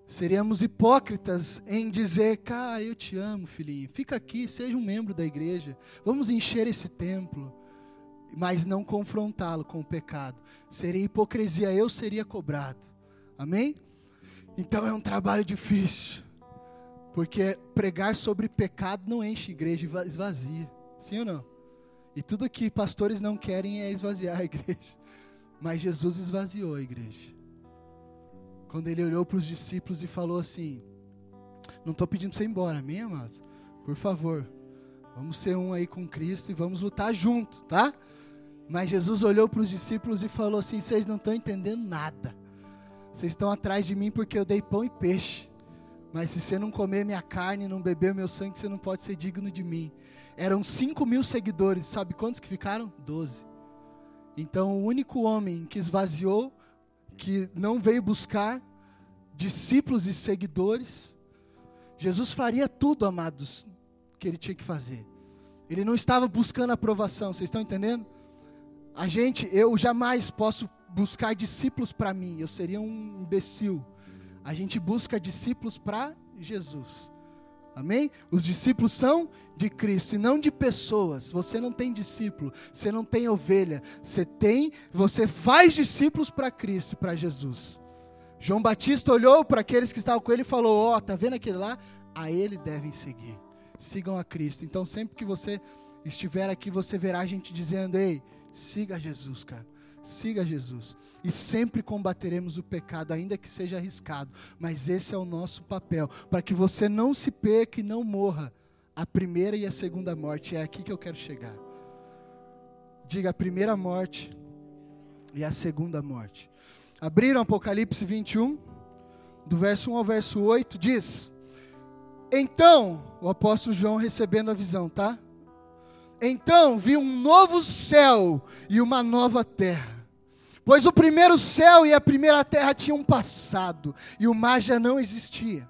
Seríamos hipócritas em dizer, cara, eu te amo, filhinho. Fica aqui, seja um membro da igreja. Vamos encher esse templo. Mas não confrontá-lo com o pecado. Seria hipocrisia, eu seria cobrado. Amém? Então é um trabalho difícil. Porque pregar sobre pecado não enche igreja, esvazia. Sim ou não? E tudo que pastores não querem é esvaziar a igreja. Mas Jesus esvaziou a igreja. Quando ele olhou para os discípulos e falou assim: Não estou pedindo para você ir embora, amém, amados? Por favor, vamos ser um aí com Cristo e vamos lutar junto, tá? Mas Jesus olhou para os discípulos e falou assim: Vocês não estão entendendo nada. Vocês estão atrás de mim porque eu dei pão e peixe. Mas se você não comer minha carne não beber meu sangue, você não pode ser digno de mim. Eram 5 mil seguidores, sabe quantos que ficaram? Doze. Então o único homem que esvaziou, que não veio buscar discípulos e seguidores, Jesus faria tudo, amados, que ele tinha que fazer. Ele não estava buscando aprovação, vocês estão entendendo? A gente, eu jamais posso buscar discípulos para mim, eu seria um imbecil a gente busca discípulos para Jesus. Amém? Os discípulos são de Cristo e não de pessoas. Você não tem discípulo, você não tem ovelha, você tem, você faz discípulos para Cristo para Jesus. João Batista olhou para aqueles que estavam com ele e falou: "Ó, oh, tá vendo aquele lá? A ele devem seguir. Sigam a Cristo". Então, sempre que você estiver aqui, você verá a gente dizendo: "Ei, siga Jesus, cara. Siga Jesus. E sempre combateremos o pecado, ainda que seja arriscado. Mas esse é o nosso papel, para que você não se perca e não morra. A primeira e a segunda morte. É aqui que eu quero chegar. Diga a primeira morte e a segunda morte. Abriram Apocalipse 21, do verso 1 ao verso 8, diz: Então, o apóstolo João recebendo a visão, tá? Então vi um novo céu e uma nova terra. Pois o primeiro céu e a primeira terra tinham passado, e o mar já não existia.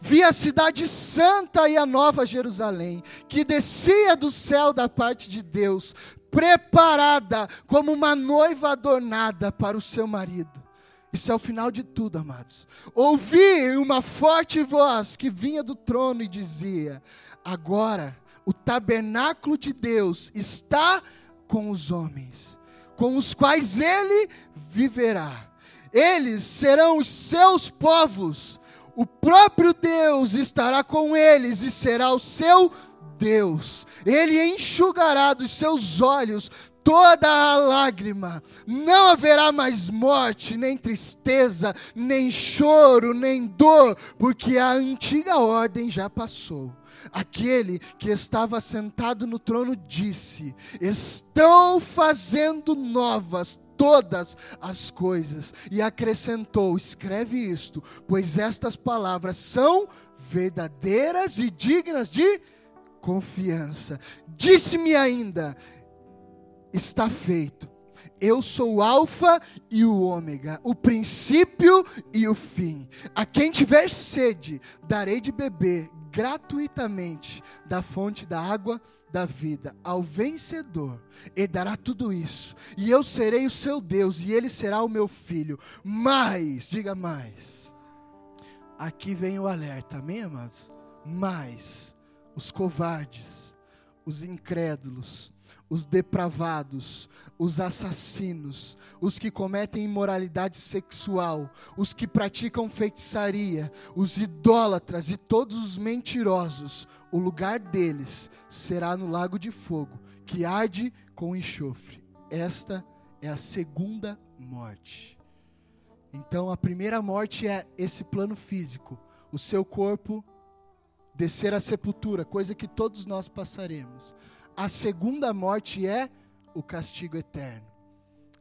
Vi a cidade santa e a nova Jerusalém, que descia do céu da parte de Deus, preparada como uma noiva adornada para o seu marido. Isso é o final de tudo, amados. Ouvi uma forte voz que vinha do trono e dizia: Agora o tabernáculo de Deus está com os homens, com os quais ele viverá. Eles serão os seus povos, o próprio Deus estará com eles e será o seu Deus. Ele enxugará dos seus olhos toda a lágrima. Não haverá mais morte, nem tristeza, nem choro, nem dor, porque a antiga ordem já passou. Aquele que estava sentado no trono disse: Estou fazendo novas todas as coisas. E acrescentou: Escreve isto, pois estas palavras são verdadeiras e dignas de confiança. Disse-me ainda: Está feito. Eu sou o Alfa e o Ômega, o princípio e o fim. A quem tiver sede, darei de beber gratuitamente da fonte da água da vida. Ao vencedor, herdará tudo isso. E eu serei o seu Deus, e ele será o meu filho. Mas, diga mais. Aqui vem o alerta, amém, amados? Mas os covardes, os incrédulos, os depravados, os assassinos, os que cometem imoralidade sexual, os que praticam feitiçaria, os idólatras e todos os mentirosos, o lugar deles será no lago de fogo, que arde com enxofre. Esta é a segunda morte. Então, a primeira morte é esse plano físico, o seu corpo descer à sepultura, coisa que todos nós passaremos. A segunda morte é o castigo eterno.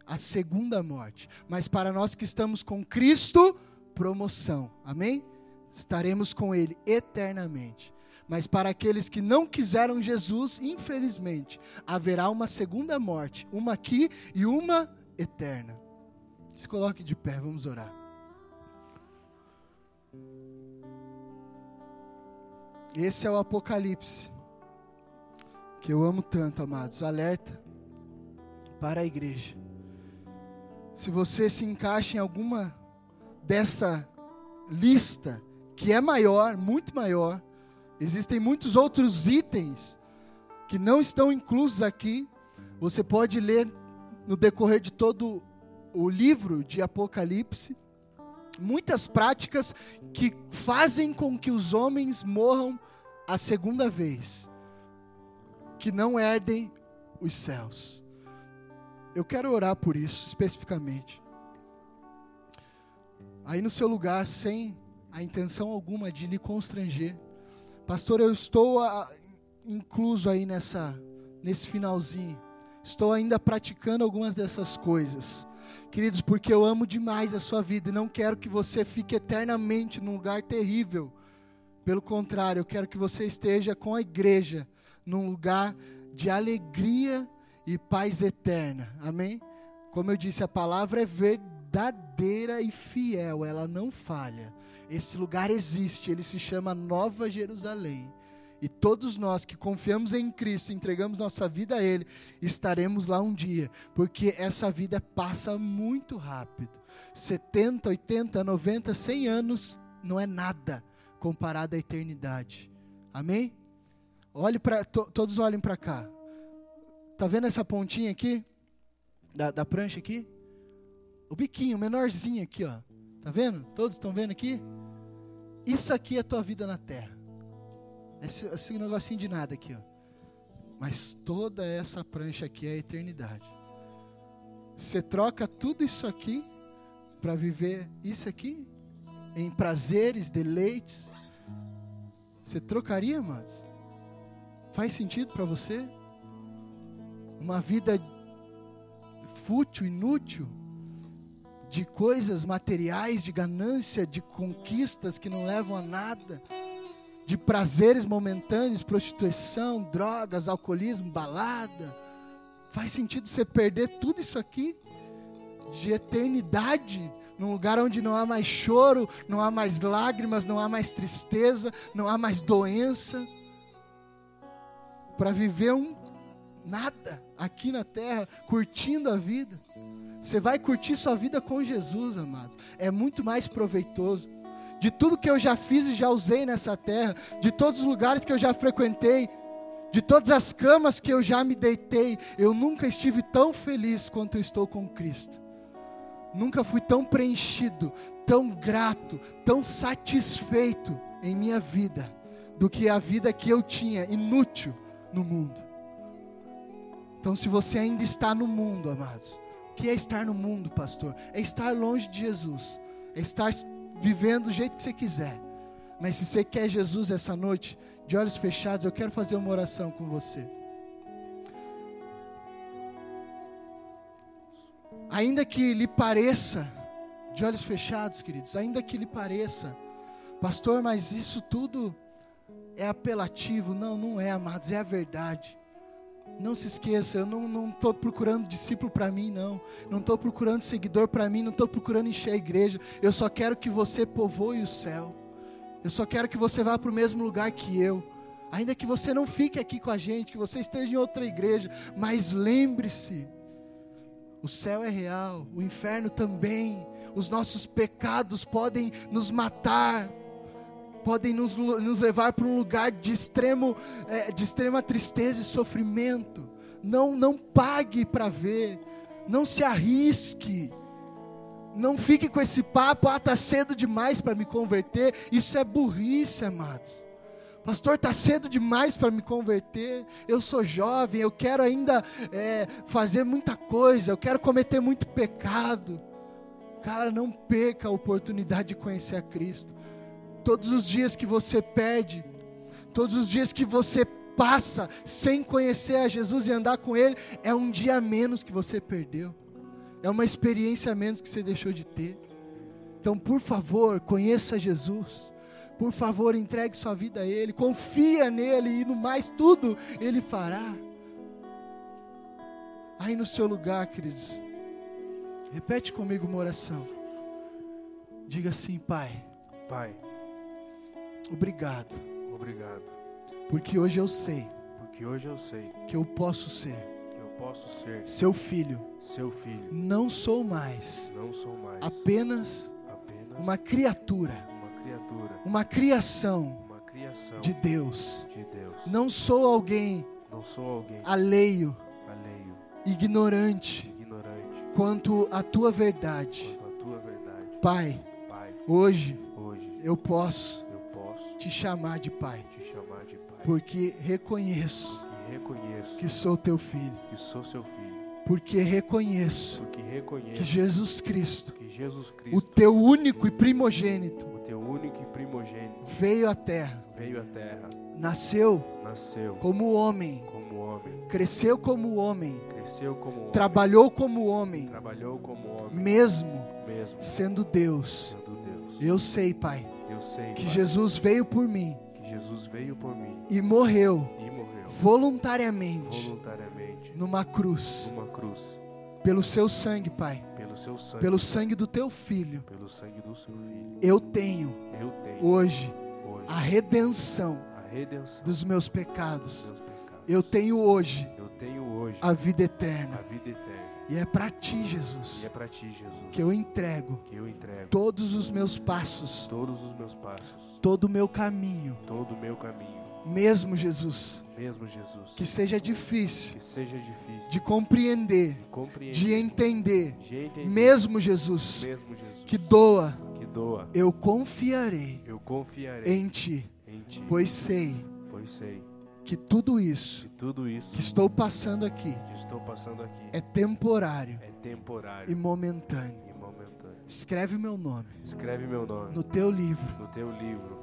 A segunda morte. Mas para nós que estamos com Cristo, promoção. Amém? Estaremos com Ele eternamente. Mas para aqueles que não quiseram Jesus, infelizmente, haverá uma segunda morte, uma aqui e uma eterna. Se coloque de pé, vamos orar. Esse é o Apocalipse que eu amo tanto, amados. Alerta para a igreja. Se você se encaixa em alguma dessa lista, que é maior, muito maior, existem muitos outros itens que não estão inclusos aqui. Você pode ler no decorrer de todo o livro de Apocalipse muitas práticas que fazem com que os homens morram a segunda vez, que não herdem os céus. Eu quero orar por isso especificamente. Aí no seu lugar, sem a intenção alguma de lhe constranger, pastor, eu estou a, incluso aí nessa nesse finalzinho. Estou ainda praticando algumas dessas coisas. Queridos, porque eu amo demais a sua vida e não quero que você fique eternamente num lugar terrível. Pelo contrário, eu quero que você esteja com a igreja num lugar de alegria e paz eterna. Amém? Como eu disse, a palavra é verdadeira e fiel, ela não falha. Esse lugar existe, ele se chama Nova Jerusalém. E todos nós que confiamos em Cristo, entregamos nossa vida a Ele, estaremos lá um dia, porque essa vida passa muito rápido. 70, 80, 90, 100 anos não é nada comparado à eternidade. Amém? Olhe para to, todos olhem para cá. Tá vendo essa pontinha aqui da, da prancha aqui? O biquinho menorzinho aqui, ó. Tá vendo? Todos estão vendo aqui? Isso aqui é a tua vida na terra. Esse, esse negocinho de nada aqui, ó. Mas toda essa prancha aqui é a eternidade. Você troca tudo isso aqui para viver isso aqui em prazeres, deleites. Você trocaria, mas faz sentido para você? Uma vida fútil, inútil, de coisas materiais, de ganância, de conquistas que não levam a nada de prazeres momentâneos, prostituição, drogas, alcoolismo, balada. Faz sentido você perder tudo isso aqui de eternidade, num lugar onde não há mais choro, não há mais lágrimas, não há mais tristeza, não há mais doença, para viver um nada aqui na terra, curtindo a vida. Você vai curtir sua vida com Jesus, amados. É muito mais proveitoso de tudo que eu já fiz e já usei nessa terra, de todos os lugares que eu já frequentei, de todas as camas que eu já me deitei, eu nunca estive tão feliz quanto eu estou com Cristo. Nunca fui tão preenchido, tão grato, tão satisfeito em minha vida do que a vida que eu tinha inútil no mundo. Então, se você ainda está no mundo, amados, o que é estar no mundo, pastor? É estar longe de Jesus, é estar vivendo do jeito que você quiser. Mas se você quer Jesus essa noite, de olhos fechados, eu quero fazer uma oração com você. Ainda que lhe pareça, de olhos fechados, queridos, ainda que lhe pareça, pastor, mas isso tudo é apelativo. Não, não é, amados, é a verdade. Não se esqueça, eu não estou procurando discípulo para mim, não. Não estou procurando seguidor para mim, não estou procurando encher a igreja. Eu só quero que você povoe o céu. Eu só quero que você vá para o mesmo lugar que eu. Ainda que você não fique aqui com a gente, que você esteja em outra igreja, mas lembre-se: o céu é real, o inferno também. Os nossos pecados podem nos matar, podem nos, nos levar para um lugar de, extremo, é, de extrema tristeza e sofrimento. Não, não pague para ver, não se arrisque. Não fique com esse papo, ah, está cedo demais para me converter. Isso é burrice, amados. Pastor, está cedo demais para me converter. Eu sou jovem, eu quero ainda é, fazer muita coisa, eu quero cometer muito pecado. Cara, não perca a oportunidade de conhecer a Cristo. Todos os dias que você perde, todos os dias que você passa sem conhecer a Jesus e andar com Ele, é um dia a menos que você perdeu, é uma experiência a menos que você deixou de ter. Então, por favor, conheça Jesus. Por favor, entregue sua vida a Ele, confia nele e no mais tudo Ele fará. Aí no seu lugar, queridos, repete comigo uma oração. Diga assim, Pai. Pai Obrigado. Obrigado. Porque hoje eu sei. Porque hoje eu sei que eu posso ser. Que eu posso ser seu filho. seu filho. Não sou mais Não sou mais apenas apenas uma criatura, uma criatura, uma criação uma criação de Deus. de Deus. Não sou alguém Não sou alguém alheio, alheio, ignorante ignorante quanto à tua verdade. quanto à tua verdade. Pai, Pai, hoje hoje eu posso eu posso te chamar de Pai, chamar de Pai, porque reconheço porque reconheço que sou teu filho, que sou seu filho, porque reconheço porque reconheço que Jesus Cristo, que Jesus o Cristo, teu único e primogênito, o teu único e primogênito, veio à terra, veio à terra, nasceu nasceu como homem, como homem, cresceu como homem, cresceu como homem, trabalhou como homem, trabalhou como homem, mesmo mesmo sendo Deus. sendo Deus. Eu sei, Pai, sei que Jesus veio por mim que Jesus veio por mim e morreu e morreu voluntariamente voluntariamente numa cruz, numa cruz pelo seu sangue, Pai, pelo seu sangue, pelo sangue do teu filho. pelo sangue do seu filho. Eu tenho Eu tenho hoje hoje a redenção a redenção dos meus dos pecados. meus pecados. Eu tenho hoje Eu tenho hoje a vida a eterna. vida eterna. E é para ti, E Jesus, é para ti, Jesus, que eu entrego que eu entrego todos os meus passos, todos os meus passos, todo o meu caminho, todo o meu caminho, mesmo Jesus, mesmo Jesus, que seja difícil que seja difícil de compreender, de compreender, de entender, de entender, mesmo Jesus, mesmo Jesus, que doa, que doa, eu confiarei eu confiarei em ti, em ti, pois sei pois sei que tudo isso que tudo isso que estou passando aqui que estou passando aqui é temporário é temporário e momentâneo. e momentâneo. Escreve meu nome Escreve meu nome no teu livro. no teu livro.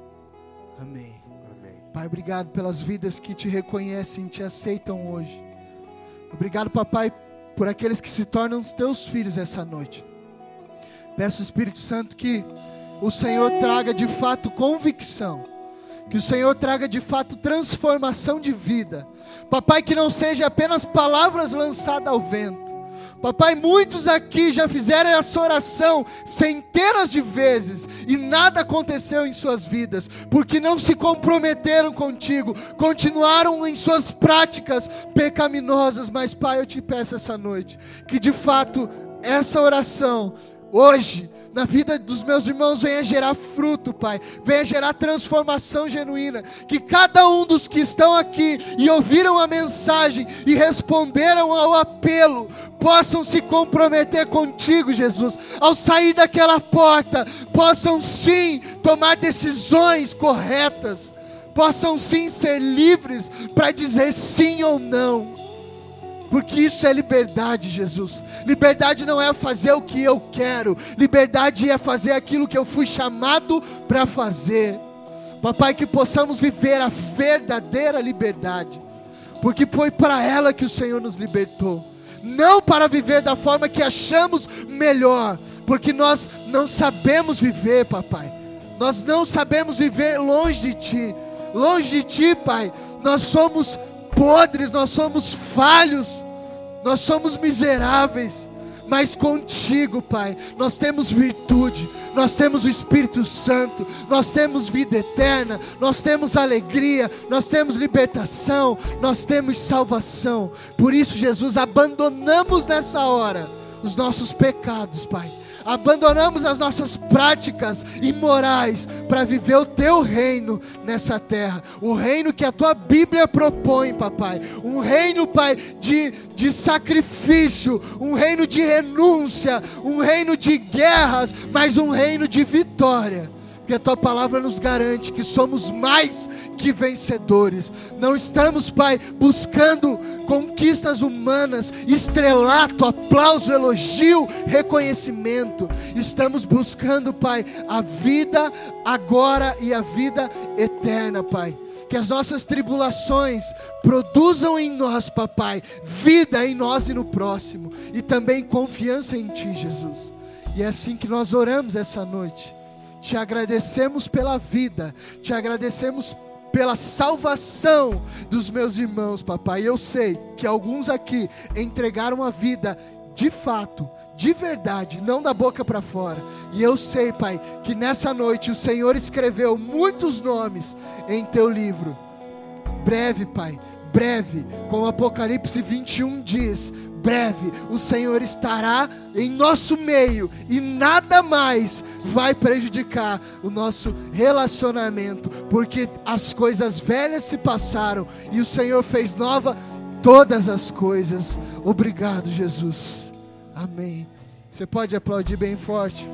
Amém. Amém. Pai, obrigado pelas vidas que te reconhecem, te aceitam hoje. Obrigado, papai, por aqueles que se tornam os teus filhos essa noite. Peço, Espírito Santo, que o Senhor traga de fato convicção, que o Senhor traga de fato transformação de vida. Papai, que não seja apenas palavras lançadas ao vento. Papai, muitos aqui já fizeram essa oração centenas de vezes e nada aconteceu em suas vidas, porque não se comprometeram contigo, continuaram em suas práticas pecaminosas. Mas, Pai, eu te peço essa noite que de fato essa oração hoje na vida dos meus irmãos venha gerar fruto, Pai, venha gerar transformação genuína. Que cada um dos que estão aqui e ouviram a mensagem e responderam ao apelo, possam se comprometer contigo, Jesus. Ao sair daquela porta, possam sim tomar decisões corretas, possam sim ser livres para dizer sim ou não. Porque isso é liberdade, Jesus. Liberdade não é fazer o que eu quero, liberdade é fazer aquilo que eu fui chamado para fazer. Papai, que possamos viver a verdadeira liberdade, porque foi para ela que o Senhor nos libertou, não para viver da forma que achamos melhor, porque nós não sabemos viver, papai. Nós não sabemos viver longe de ti. Longe de ti, pai, nós somos podres, nós somos falhos, nós somos miseráveis, mas contigo, Pai, nós temos virtude, nós temos o Espírito Santo, nós temos vida eterna, nós temos alegria, nós temos libertação, nós temos salvação. Por isso, Jesus, abandonamos nessa hora os nossos pecados, Pai abandonamos as nossas práticas imorais para viver o teu reino nessa terra, o reino que a tua Bíblia propõe, papai, um reino, pai, de, de sacrifício, um reino de renúncia, um reino de guerras, mas um reino de vitória. Porque a tua palavra nos garante que somos mais que vencedores. Não estamos, Pai, buscando conquistas humanas, estrelato, aplauso, elogio, reconhecimento. Estamos buscando, Pai, a vida agora e a vida eterna, Pai. Que as nossas tribulações produzam em nós, papai, vida em nós e no próximo, e também confiança em Ti, Jesus. E é assim que nós oramos essa noite. Te agradecemos pela vida, te agradecemos pela salvação dos meus irmãos, papai. Eu sei que alguns aqui entregaram a vida de fato, de verdade, não da boca para fora. E eu sei, pai, que nessa noite o Senhor escreveu muitos nomes em teu livro. Breve, pai, breve, como Apocalipse 21 diz, breve o Senhor estará em nosso meio e nada mais vai prejudicar o nosso relacionamento, porque as coisas velhas se passaram e o Senhor fez nova todas as coisas. Obrigado, Jesus. Amém. Você pode aplaudir bem forte.